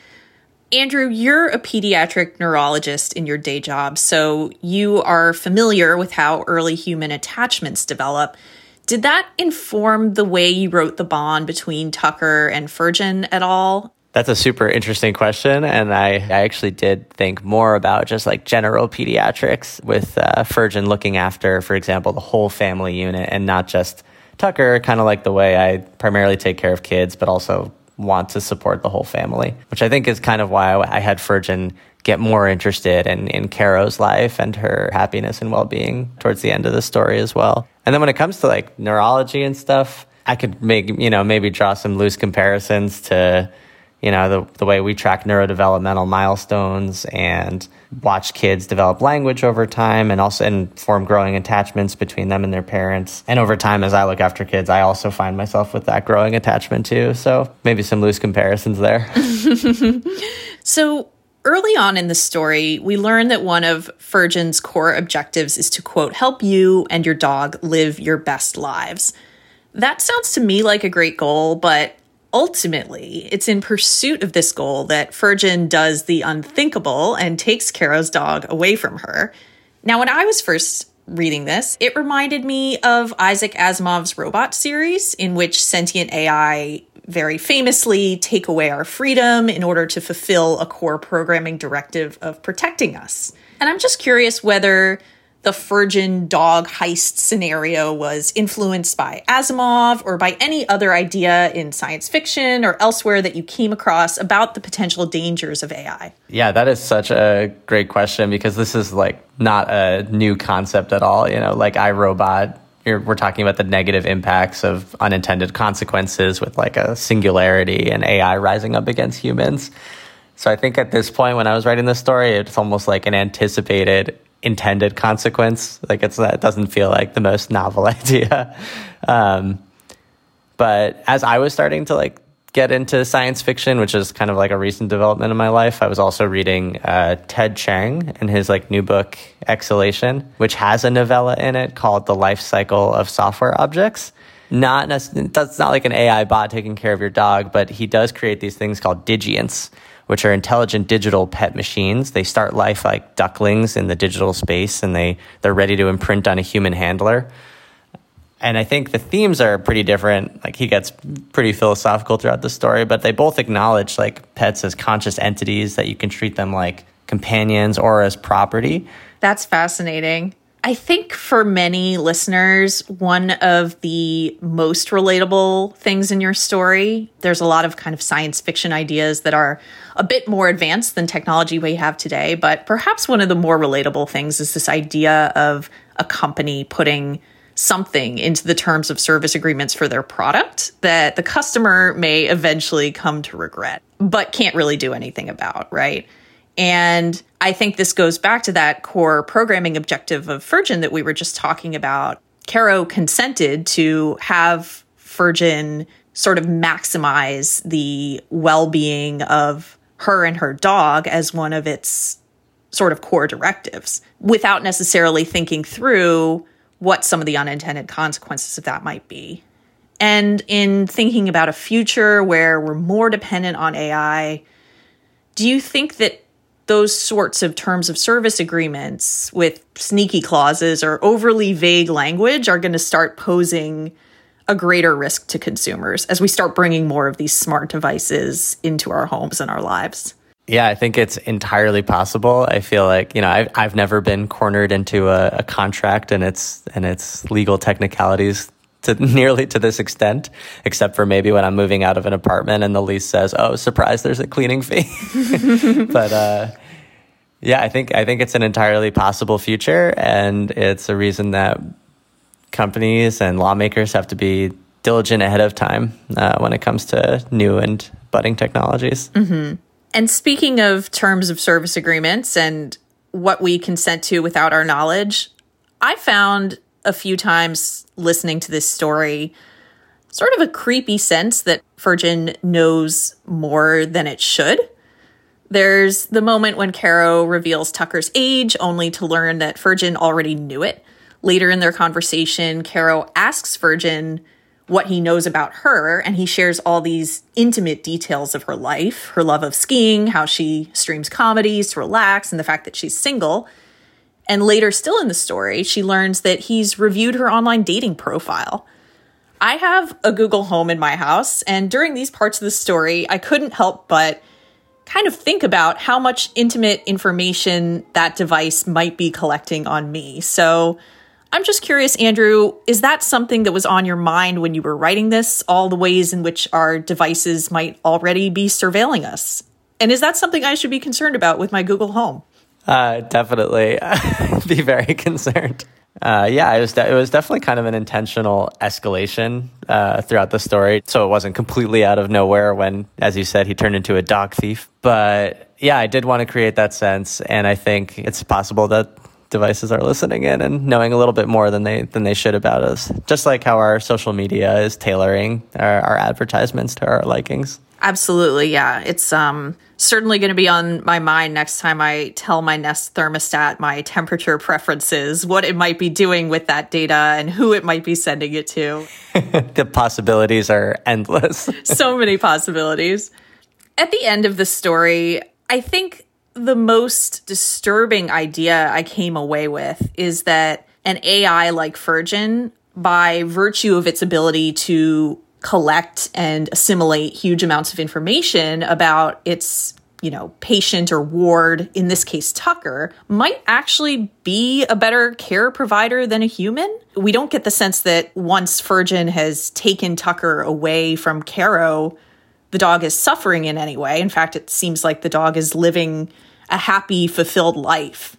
Andrew, you're a pediatric neurologist in your day job, so you are familiar with how early human attachments develop. Did that inform the way you wrote the bond between Tucker and Furgen at all? That's a super interesting question. And I, I actually did think more about just like general pediatrics with uh, Furgen looking after, for example, the whole family unit and not just Tucker, kind of like the way I primarily take care of kids, but also want to support the whole family, which I think is kind of why I had Furgen get more interested in, in Caro's life and her happiness and well being towards the end of the story as well. And then when it comes to like neurology and stuff, I could make, you know, maybe draw some loose comparisons to you know, the, the way we track neurodevelopmental milestones and watch kids develop language over time and also and form growing attachments between them and their parents. And over time, as I look after kids, I also find myself with that growing attachment too. So maybe some loose comparisons there. so early on in the story, we learn that one of Furgen's core objectives is to quote, help you and your dog live your best lives. That sounds to me like a great goal, but ultimately, it's in pursuit of this goal that Furgen does the unthinkable and takes Caro's dog away from her. Now, when I was first reading this, it reminded me of Isaac Asimov's robot series, in which sentient AI very famously take away our freedom in order to fulfill a core programming directive of protecting us. And I'm just curious whether the Furgen dog heist scenario was influenced by Asimov or by any other idea in science fiction or elsewhere that you came across about the potential dangers of AI? Yeah, that is such a great question because this is like not a new concept at all. You know, like iRobot, we're talking about the negative impacts of unintended consequences with like a singularity and AI rising up against humans. So I think at this point, when I was writing this story, it's almost like an anticipated intended consequence. Like it's it doesn't feel like the most novel idea. Um, but as I was starting to like get into science fiction, which is kind of like a recent development in my life, I was also reading uh, Ted Chiang and his like new book Exhalation, which has a novella in it called The Life Cycle of Software Objects. Not that's not like an AI bot taking care of your dog, but he does create these things called digients, which are intelligent digital pet machines. They start life like ducklings in the digital space and they, they're ready to imprint on a human handler. And I think the themes are pretty different. Like he gets pretty philosophical throughout the story, but they both acknowledge like pets as conscious entities that you can treat them like companions or as property. That's fascinating. I think for many listeners, one of the most relatable things in your story, there's a lot of kind of science fiction ideas that are a bit more advanced than technology we have today. But perhaps one of the more relatable things is this idea of a company putting something into the terms of service agreements for their product that the customer may eventually come to regret, but can't really do anything about, right? And I think this goes back to that core programming objective of Furgen that we were just talking about. Caro consented to have Furgen sort of maximize the well being of her and her dog as one of its sort of core directives without necessarily thinking through what some of the unintended consequences of that might be. And in thinking about a future where we're more dependent on AI, do you think that those sorts of terms of service agreements with sneaky clauses or overly vague language are going to start posing a greater risk to consumers as we start bringing more of these smart devices into our homes and our lives. Yeah, I think it's entirely possible. I feel like you know I've I've never been cornered into a, a contract and its and its legal technicalities to nearly to this extent, except for maybe when I'm moving out of an apartment and the lease says, "Oh, surprise, there's a cleaning fee." but uh, yeah, I think I think it's an entirely possible future, and it's a reason that companies and lawmakers have to be diligent ahead of time uh, when it comes to new and budding technologies. Mm-hmm. And speaking of terms of service agreements and what we consent to without our knowledge, I found a few times listening to this story sort of a creepy sense that Furgen knows more than it should. There's the moment when Caro reveals Tucker's age, only to learn that Furgen already knew it. Later in their conversation, Caro asks Furgen what he knows about her, and he shares all these intimate details of her life her love of skiing, how she streams comedies to relax, and the fact that she's single. And later, still in the story, she learns that he's reviewed her online dating profile. I have a Google Home in my house, and during these parts of the story, I couldn't help but kind of think about how much intimate information that device might be collecting on me. So I'm just curious, Andrew, is that something that was on your mind when you were writing this? All the ways in which our devices might already be surveilling us? And is that something I should be concerned about with my Google Home? Uh, definitely be very concerned. Uh, yeah, it was de- it was definitely kind of an intentional escalation uh, throughout the story, so it wasn't completely out of nowhere when, as you said, he turned into a dog thief. But yeah, I did want to create that sense, and I think it's possible that devices are listening in and knowing a little bit more than they than they should about us. Just like how our social media is tailoring our, our advertisements to our likings. Absolutely, yeah. It's um certainly going to be on my mind next time I tell my Nest thermostat my temperature preferences, what it might be doing with that data and who it might be sending it to. the possibilities are endless. so many possibilities. At the end of the story, I think the most disturbing idea I came away with is that an AI like Furgen, by virtue of its ability to collect and assimilate huge amounts of information about its you know, patient or ward, in this case Tucker, might actually be a better care provider than a human. We don't get the sense that once Furgen has taken Tucker away from Caro, the dog is suffering in any way. In fact, it seems like the dog is living a happy, fulfilled life.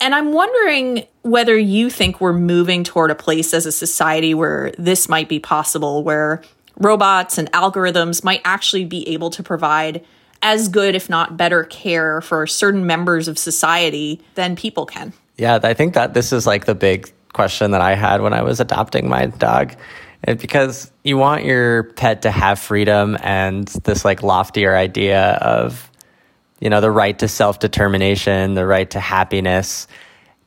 And I'm wondering whether you think we're moving toward a place as a society where this might be possible, where robots and algorithms might actually be able to provide as good, if not better, care for certain members of society than people can. Yeah, I think that this is like the big question that I had when I was adopting my dog. Eh, because you want your pet to have freedom and this like loftier idea of, you know, the right to self determination, the right to happiness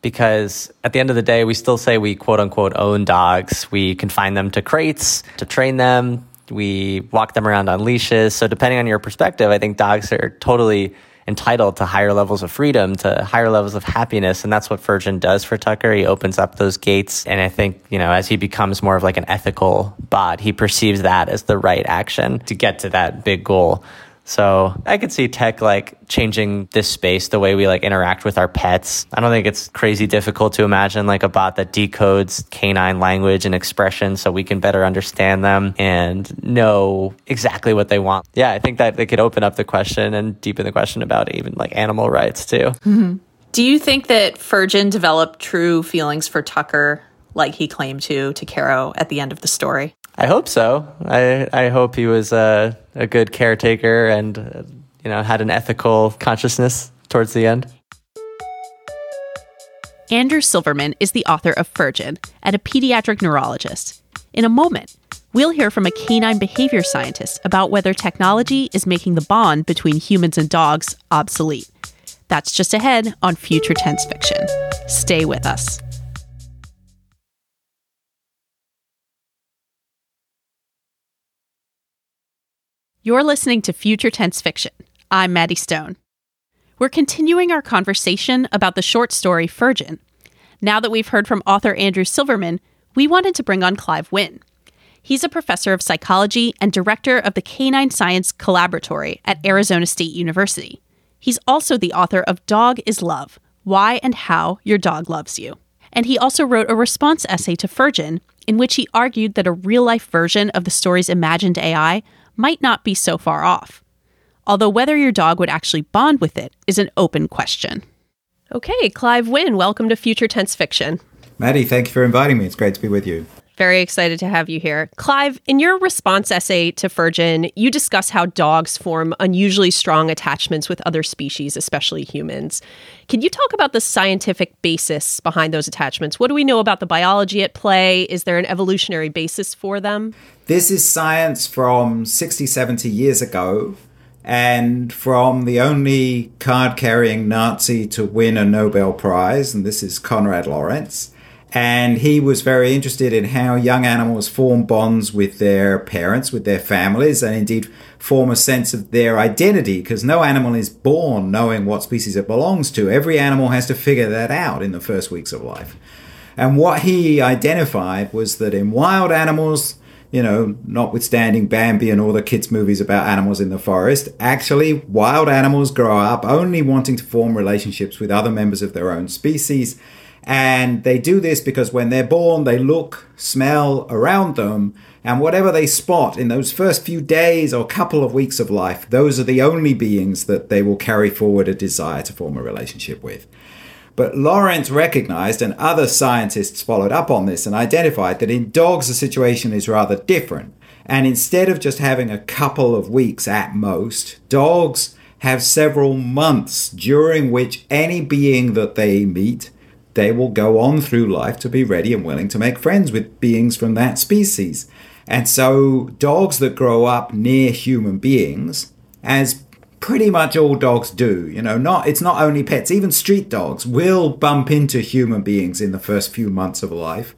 because at the end of the day, we still say we quote unquote own dogs. We confine them to crates to train them. We walk them around on leashes. So, depending on your perspective, I think dogs are totally entitled to higher levels of freedom, to higher levels of happiness. And that's what Furgen does for Tucker. He opens up those gates. And I think, you know, as he becomes more of like an ethical bot, he perceives that as the right action to get to that big goal. So I could see tech like changing this space, the way we like interact with our pets. I don't think it's crazy difficult to imagine like a bot that decodes canine language and expression so we can better understand them and know exactly what they want. Yeah, I think that they could open up the question and deepen the question about even like animal rights too. Mm-hmm. Do you think that Furgen developed true feelings for Tucker like he claimed to to Caro at the end of the story? I hope so. I I hope he was a, a good caretaker and you know had an ethical consciousness towards the end. Andrew Silverman is the author of Furgen and a pediatric neurologist. In a moment, we'll hear from a canine behavior scientist about whether technology is making the bond between humans and dogs obsolete. That's just ahead on Future Tense Fiction. Stay with us. You're listening to Future Tense Fiction. I'm Maddie Stone. We're continuing our conversation about the short story Furgen. Now that we've heard from author Andrew Silverman, we wanted to bring on Clive Wynne. He's a professor of psychology and director of the Canine Science Collaboratory at Arizona State University. He's also the author of Dog is Love Why and How Your Dog Loves You. And he also wrote a response essay to Furgen in which he argued that a real life version of the story's imagined AI might not be so far off. Although whether your dog would actually bond with it is an open question. Okay, Clive Wynne, welcome to Future Tense Fiction. Maddie, thank you for inviting me. It's great to be with you. Very excited to have you here. Clive, in your response essay to Furgen, you discuss how dogs form unusually strong attachments with other species, especially humans. Can you talk about the scientific basis behind those attachments? What do we know about the biology at play? Is there an evolutionary basis for them? This is science from 60, 70 years ago, and from the only card carrying Nazi to win a Nobel Prize, and this is Konrad Lorenz and he was very interested in how young animals form bonds with their parents, with their families, and indeed form a sense of their identity because no animal is born knowing what species it belongs to. Every animal has to figure that out in the first weeks of life. And what he identified was that in wild animals, you know, notwithstanding Bambi and all the kids' movies about animals in the forest, actually, wild animals grow up only wanting to form relationships with other members of their own species and they do this because when they're born, they look, smell around them, and whatever they spot in those first few days or couple of weeks of life, those are the only beings that they will carry forward a desire to form a relationship with. But Lorenz recognized, and other scientists followed up on this and identified that in dogs the situation is rather different. And instead of just having a couple of weeks at most, dogs have several months during which any being that they meet they will go on through life to be ready and willing to make friends with beings from that species. And so, dogs that grow up near human beings, as pretty much all dogs do, you know, not it's not only pets, even street dogs will bump into human beings in the first few months of life.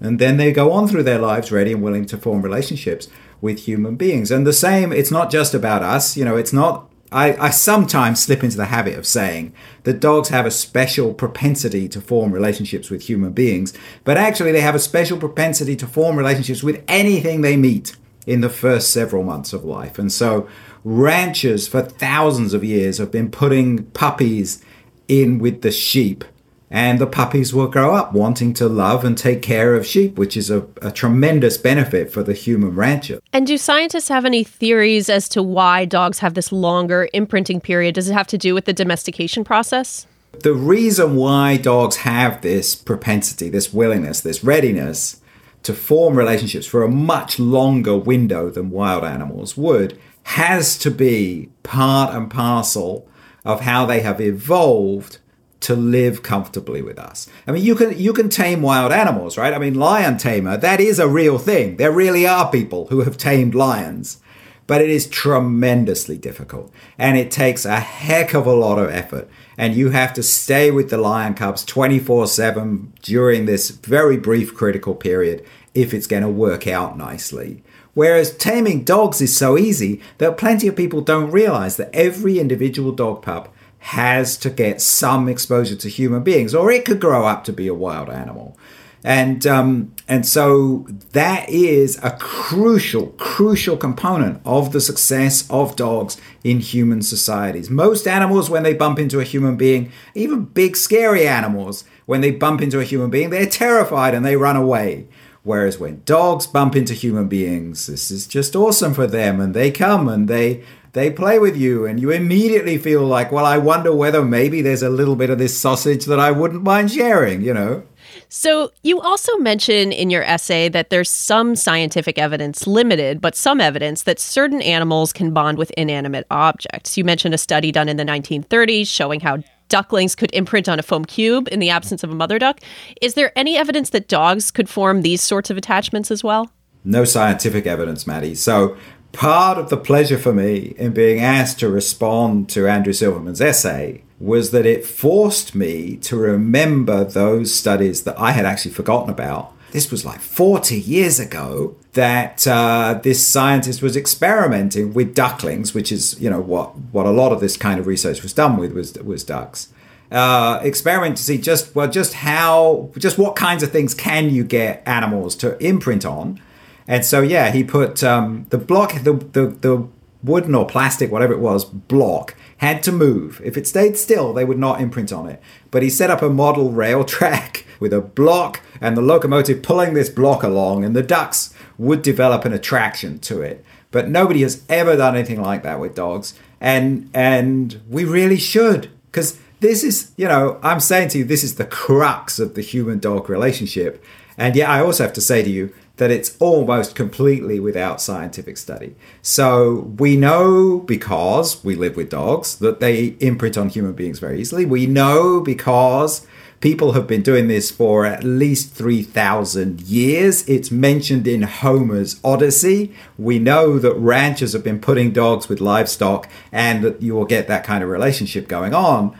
And then they go on through their lives ready and willing to form relationships with human beings. And the same, it's not just about us, you know, it's not I, I, sometimes slip into the habit of saying that dogs have a special propensity to form relationships with human beings, but actually they have a special propensity to form relationships with anything they meet in the first several months of life. And so ranchers for thousands of years have been putting puppies in with the sheep and the puppies will grow up wanting to love and take care of sheep, which is a, a, tremendous benefit for the human rancher. And do scientists have any theories as to why dogs have this longer imprinting period? Does it have to do with the domestication process? The reason why dogs have this propensity, this willingness, this readiness to form relationships for a much longer window than wild animals would has to be part and parcel of how they have evolved to live comfortably with us. I mean, you can you can tame wild animals, right? I mean, lion tamer, that is a real thing. There really are people who have tamed lions. But it is tremendously difficult and it takes a heck of a lot of effort. And you have to stay with the lion cubs 24 7 during this very brief critical period if it's going to work out nicely Whereas taming dogs is so easy that plenty of people don't realize that every individual dog pup has to get some exposure to human beings, or it could grow up to be a wild animal. And um, and so that is a crucial, crucial component of the success of dogs in human societies. Most animals, when they bump into a human being, even big scary animals, when they bump into a human being, they're terrified and they run away. Whereas when dogs bump into human beings, this is just awesome for them, and they come and they they play with you, and you immediately feel like, well, I wonder whether maybe there's a little bit of this sausage that I wouldn't mind sharing, you know. So, you also mention in your essay that there's some scientific evidence, limited, but some evidence that certain animals can bond with inanimate objects. You mentioned a study done in the 1930s showing how ducklings could imprint on a foam cube in the absence of a mother duck. Is there any evidence that dogs could form these sorts of attachments as well? No scientific evidence, Maddie. So, part of the pleasure for me in being asked to respond to Andrew Silverman's essay was that it forced me to remember those studies that I had actually forgotten about. This was like 40 years ago that uh, this scientist was experimenting with ducklings, which is, you know, what, what a lot of this kind of research was done with was, was ducks. Uh, experiment to see just well just how just what kinds of things can you get animals to imprint on and so yeah he put um, the block the, the the wooden or plastic whatever it was block had to move. If it stayed still, they would not imprint on it. But he set up a model rail track with a block and the locomotive pulling this block along, and the ducks would develop an attraction to it. But nobody has ever done anything like that with dogs, and and we really should, because this is, you know, I'm saying to you, this is the crux of the human dog relationship. And yet, I also have to say to you, that it's almost completely without scientific study. So we know because we live with dogs that they imprint on human beings very easily. We know because people have been doing this for at least 3,000 years. It's mentioned in Homer's Odyssey. We know that ranchers have been putting dogs with livestock and that you will get that kind of relationship going on.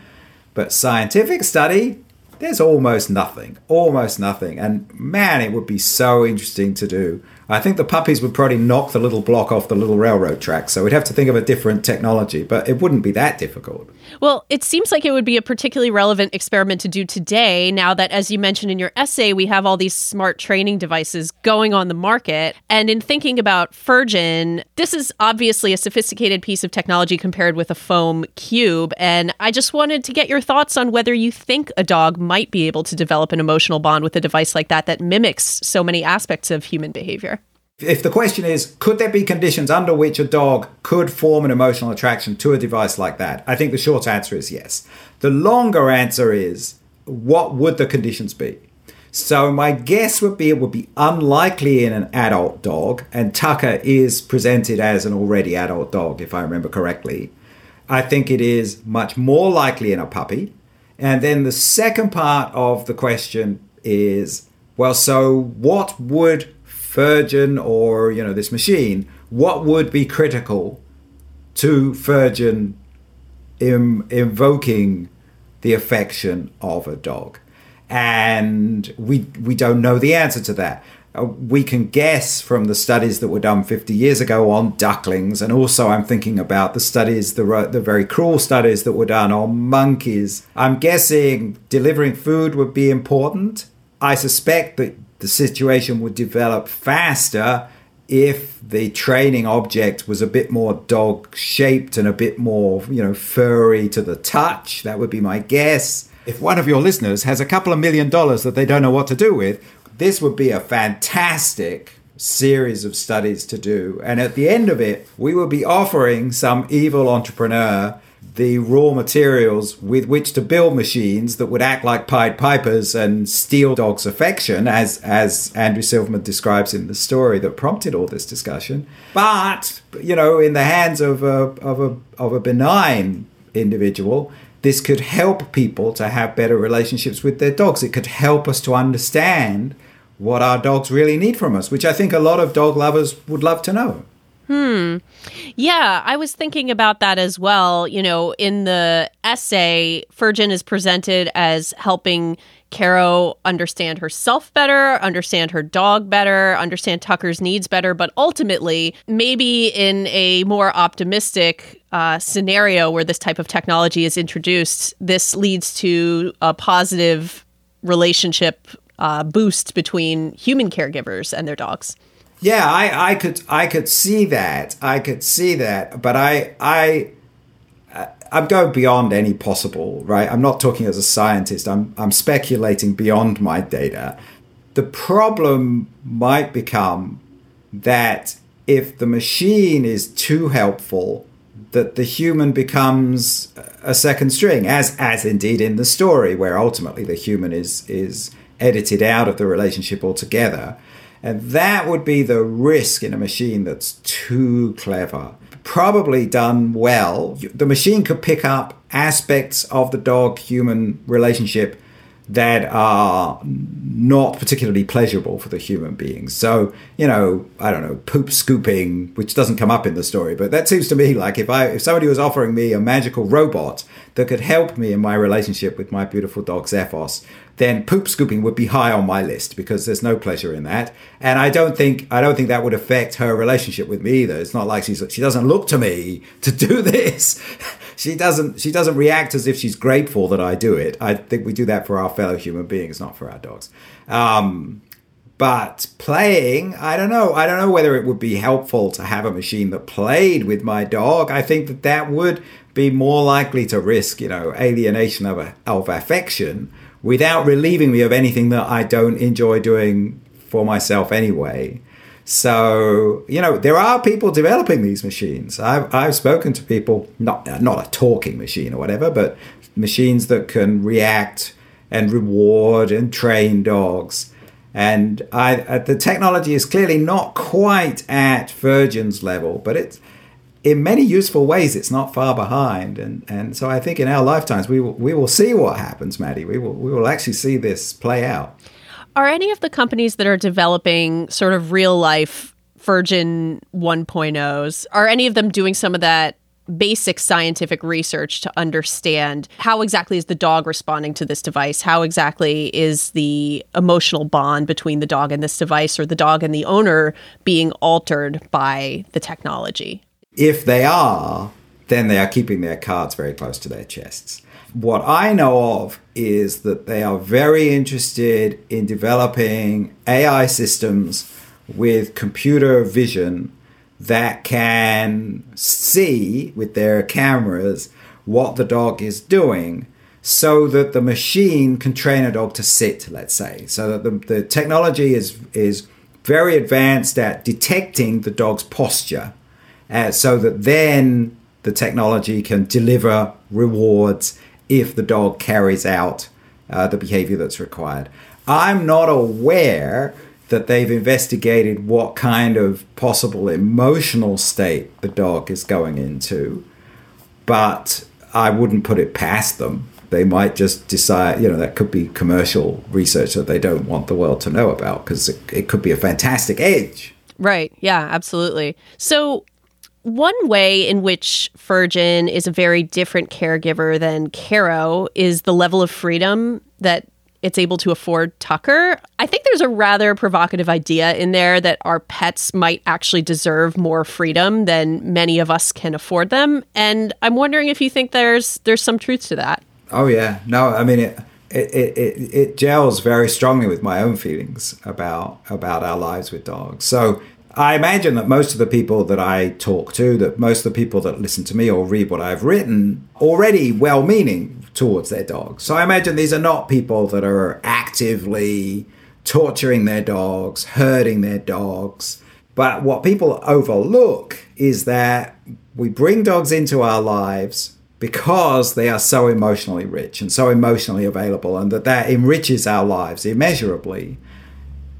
But scientific study, there's almost nothing, almost nothing. And man, it would be so interesting to do. I think the puppies would probably knock the little block off the little railroad track, so we'd have to think of a different technology, but it wouldn't be that difficult. Well, it seems like it would be a particularly relevant experiment to do today, now that, as you mentioned in your essay, we have all these smart training devices going on the market. And in thinking about Furgen, this is obviously a sophisticated piece of technology compared with a foam cube. And I just wanted to get your thoughts on whether you think a dog might be able to develop an emotional bond with a device like that that mimics so many aspects of human behavior. If the question is, could there be conditions under which a dog could form an emotional attraction to a device like that? I think the short answer is yes. The longer answer is, what would the conditions be? So my guess would be it would be unlikely in an adult dog, and Tucker is presented as an already adult dog, if I remember correctly. I think it is much more likely in a puppy. And then the second part of the question is, well, so what would Furgen or you know this machine, what would be critical to Furgen Im- invoking the affection of a dog? And we we don't know the answer to that. Uh, we can guess from the studies that were done 50 years ago on ducklings, and also I'm thinking about the studies, the the very cruel studies that were done on monkeys. I'm guessing delivering food would be important. I suspect that the situation would develop faster if the training object was a bit more dog shaped and a bit more, you know, furry to the touch. That would be my guess. If one of your listeners has a couple of million dollars that they don't know what to do with, this would be a fantastic series of studies to do. And at the end of it, we would be offering some evil entrepreneur the raw materials with which to build machines that would act like Pied Pipers and steal dogs' affection, as as Andrew Silverman describes in the story that prompted all this discussion. But you know, in the hands of a of a of a benign individual, this could help people to have better relationships with their dogs. It could help us to understand what our dogs really need from us, which I think a lot of dog lovers would love to know. Hmm. Yeah, I was thinking about that as well. You know, in the essay, Furgen is presented as helping Caro understand herself better, understand her dog better, understand Tucker's needs better, but ultimately, maybe in a more optimistic uh, scenario where this type of technology is introduced, this leads to a positive relationship uh, boost between human caregivers and their dogs. Yeah, I, I could I could see that. I could see that, but I I I'm going beyond any possible, right? I'm not talking as a scientist. I'm I'm speculating beyond my data. The problem might become that if the machine is too helpful, that the human becomes a second string, as as indeed in the story, where ultimately the human is is edited out of the relationship altogether. And that would be the risk in a machine that's too clever probably done well. The machine could pick up aspects of the dog human relationship that are not particularly pleasurable for the human beings. So, you know, I don't know, poop scooping, which doesn't come up in the story, but that seems to me like if I if somebody was offering me a magical robot that could help me in my relationship with my beautiful dog Xephos, then poop scooping would be high on my list because there's no pleasure in that. And I don't think I don't think that would affect her relationship with me either. It's not like she's she doesn't look to me to do this. she doesn't she doesn't react as if she's grateful that I do it. I think we do that for our fellow human beings, not for our dogs. Um, but playing, I don't know. I don't know whether it would be helpful to have a machine that played with my dog. I think that that would be more likely to risk, you know, alienation of, of affection without relieving me of anything that I don't enjoy doing for myself anyway. So, you know, there are people developing these machines. I've, I've spoken to people, not, not a talking machine or whatever, but machines that can react and reward and train dogs. And I, uh, the technology is clearly not quite at Furgen's level, but it's in many useful ways, it's not far behind. And, and so I think in our lifetimes, we will, we will see what happens, Maddie. We will, we will actually see this play out. Are any of the companies that are developing sort of real life Virgin 1.0s, are any of them doing some of that basic scientific research to understand how exactly is the dog responding to this device? How exactly is the emotional bond between the dog and this device or the dog and the owner being altered by the technology? If they are, then they are keeping their cards very close to their chests. What I know of is that they are very interested in developing AI systems with computer vision that can see with their cameras what the dog is doing so that the machine can train a dog to sit, let's say. So that the, the technology is, is very advanced at detecting the dog's posture uh, so that then the technology can deliver rewards if the dog carries out uh, the behavior that's required. I'm not aware that they've investigated what kind of possible emotional state the dog is going into, but I wouldn't put it past them. They might just decide, you know, that could be commercial research that they don't want the world to know about because it, it could be a fantastic edge. Right. Yeah, absolutely. So, one way in which Furgen is a very different caregiver than Caro is the level of freedom that it's able to afford Tucker. I think there's a rather provocative idea in there that our pets might actually deserve more freedom than many of us can afford them, and I'm wondering if you think there's there's some truth to that. Oh yeah, no, I mean it. It, it, it, it gels very strongly with my own feelings about about our lives with dogs. So I imagine that most of the people that I talk to, that most of the people that listen to me or read what I've written, already well meaning towards their dogs. So I imagine these are not people that are actively torturing their dogs, hurting their dogs. But what people overlook is that we bring dogs into our lives because they are so emotionally rich and so emotionally available, and that that enriches our lives immeasurably.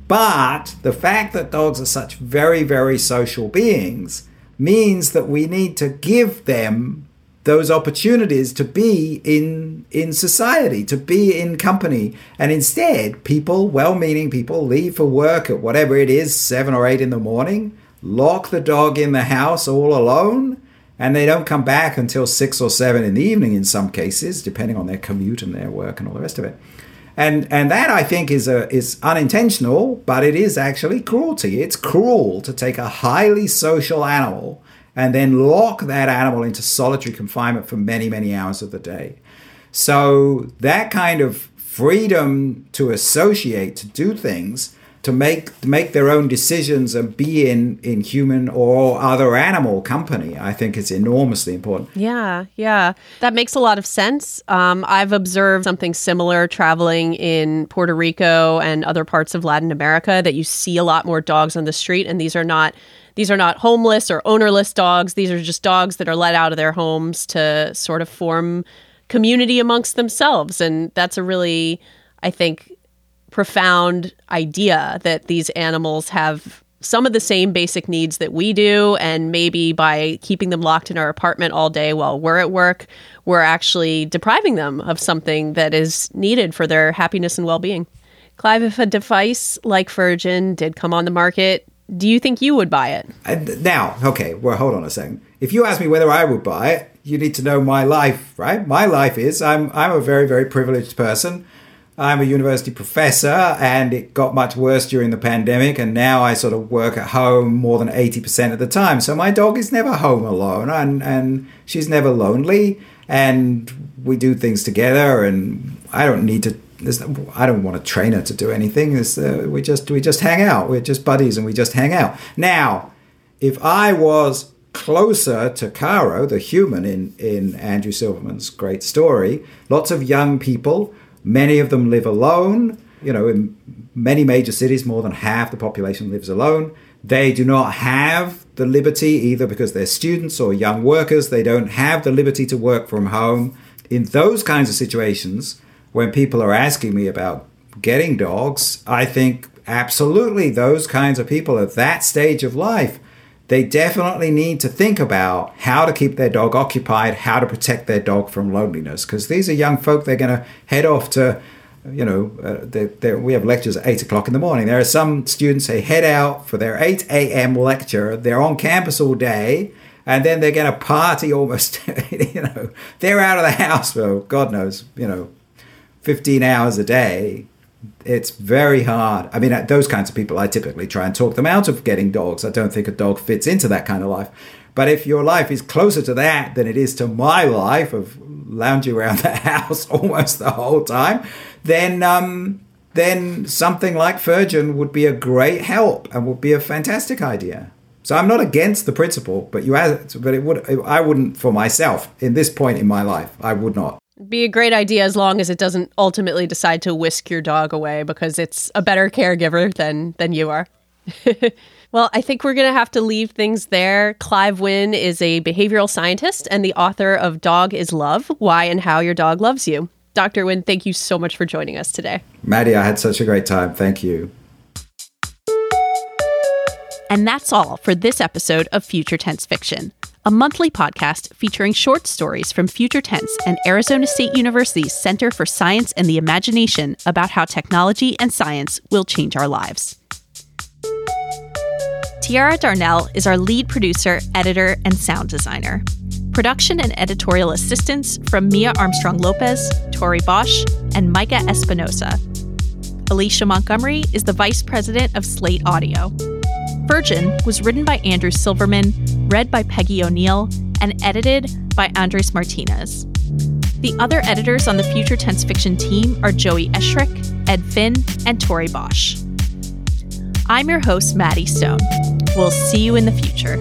But the fact that dogs are such very, very social beings means that we need to give them those opportunities to be in in society, to be in company. And instead, people, well-meaning people, leave for work at whatever it is, seven or eight in the morning, lock the dog in the house all alone, and they don't come back until six or seven in the evening in some cases, depending on their commute and their work and all the rest of it. And and that I think is a is unintentional, but it is actually cruelty. It's cruel to take a highly social animal and then lock that animal into solitary confinement for many, many hours of the day. So that kind of freedom to associate, to do things, to make to make their own decisions and be in in human or other animal company i think is enormously important. Yeah yeah. That makes a lot of sense. Um, i've observed something similar traveling in puerto rico and other parts of latin america that you see a lot more dogs on the street and these are not these are not homeless or ownerless dogs. These are just dogs that are let out of their homes to sort of form community amongst themselves and that's a really i think profound idea that these animals have some of the same basic needs that we do. And maybe by keeping them locked in our apartment all day while we're at work, we're actually depriving them of something that is needed for their happiness and well being. Clive, if a device like Furgen did come on the market, do you think you would buy it? Now, okay, well, hold on a second. If you ask me whether I would buy it, you need to know my life, right? My life is I'm I'm a very very privileged person. I'm a university professor and it got much worse during the pandemic. And now I sort of work at home more than 80% of the time. So my dog is never home alone and, and she's never lonely. And we do things together and I don't need to. I don't want to train her to do anything. Uh, we just we just hang out. We're just buddies, and we just hang out. Now, if I was closer to Caro, the human in in Andrew Silverman's great story, lots of young people Many of them live alone. You know, in many major cities, more than half the population lives alone. They do not have the liberty, either because they're students or young workers, they don't have the liberty to work from home. In those kinds of situations, when people are asking me about getting dogs, I think absolutely those kinds of people at that stage of life they definitely need to think about how to keep their dog occupied, how to protect their dog from loneliness. Because these are young folk, they're going to head off to, you know, uh, they're, we have lectures at 8 o'clock in the morning. There are some students, they head out for their 8 a.m. lecture, they're on campus all day, and then they're going to party almost, you know, they're out of the house for God knows, you know, 15 hours a day it's very hard. I mean, those kinds of people, I typically try and talk them out of getting dogs. I don't think a dog fits into that kind of life. But if your life is closer to that than it is to my life of lounging around the house almost the whole time, then um, then something like Furgen would be a great help and would be a fantastic idea. So I'm not against the principle, but you but it would I wouldn't for myself in this point in my life. I would not be a great idea as long as it doesn't ultimately decide to whisk your dog away because it's a better caregiver than than you are. well, I think we're going to have to leave things there. Clive Wynne is a behavioral scientist and the author of Dog is Love: Why and How Your Dog Loves You. Dr. Wynne, thank you so much for joining us today. Maddie, I had such a great time. Thank you. And that's all for this episode of Future Tense Fiction a monthly podcast featuring short stories from Future Tense and Arizona State University's Center for Science and the Imagination about how technology and science will change our lives. Tiara Darnell is our lead producer, editor, and sound designer. Production and editorial assistance from Mia Armstrong Lopez, Tori Bosch, and Micah Espinosa. Alicia Montgomery is the vice president of Slate Audio. Furgen was written by Andrew Silverman, read by Peggy O'Neal, and edited by Andres Martinez. The other editors on the Future Tense Fiction team are Joey Eschrick, Ed Finn, and Tori Bosch. I'm your host, Maddie Stone. We'll see you in the future.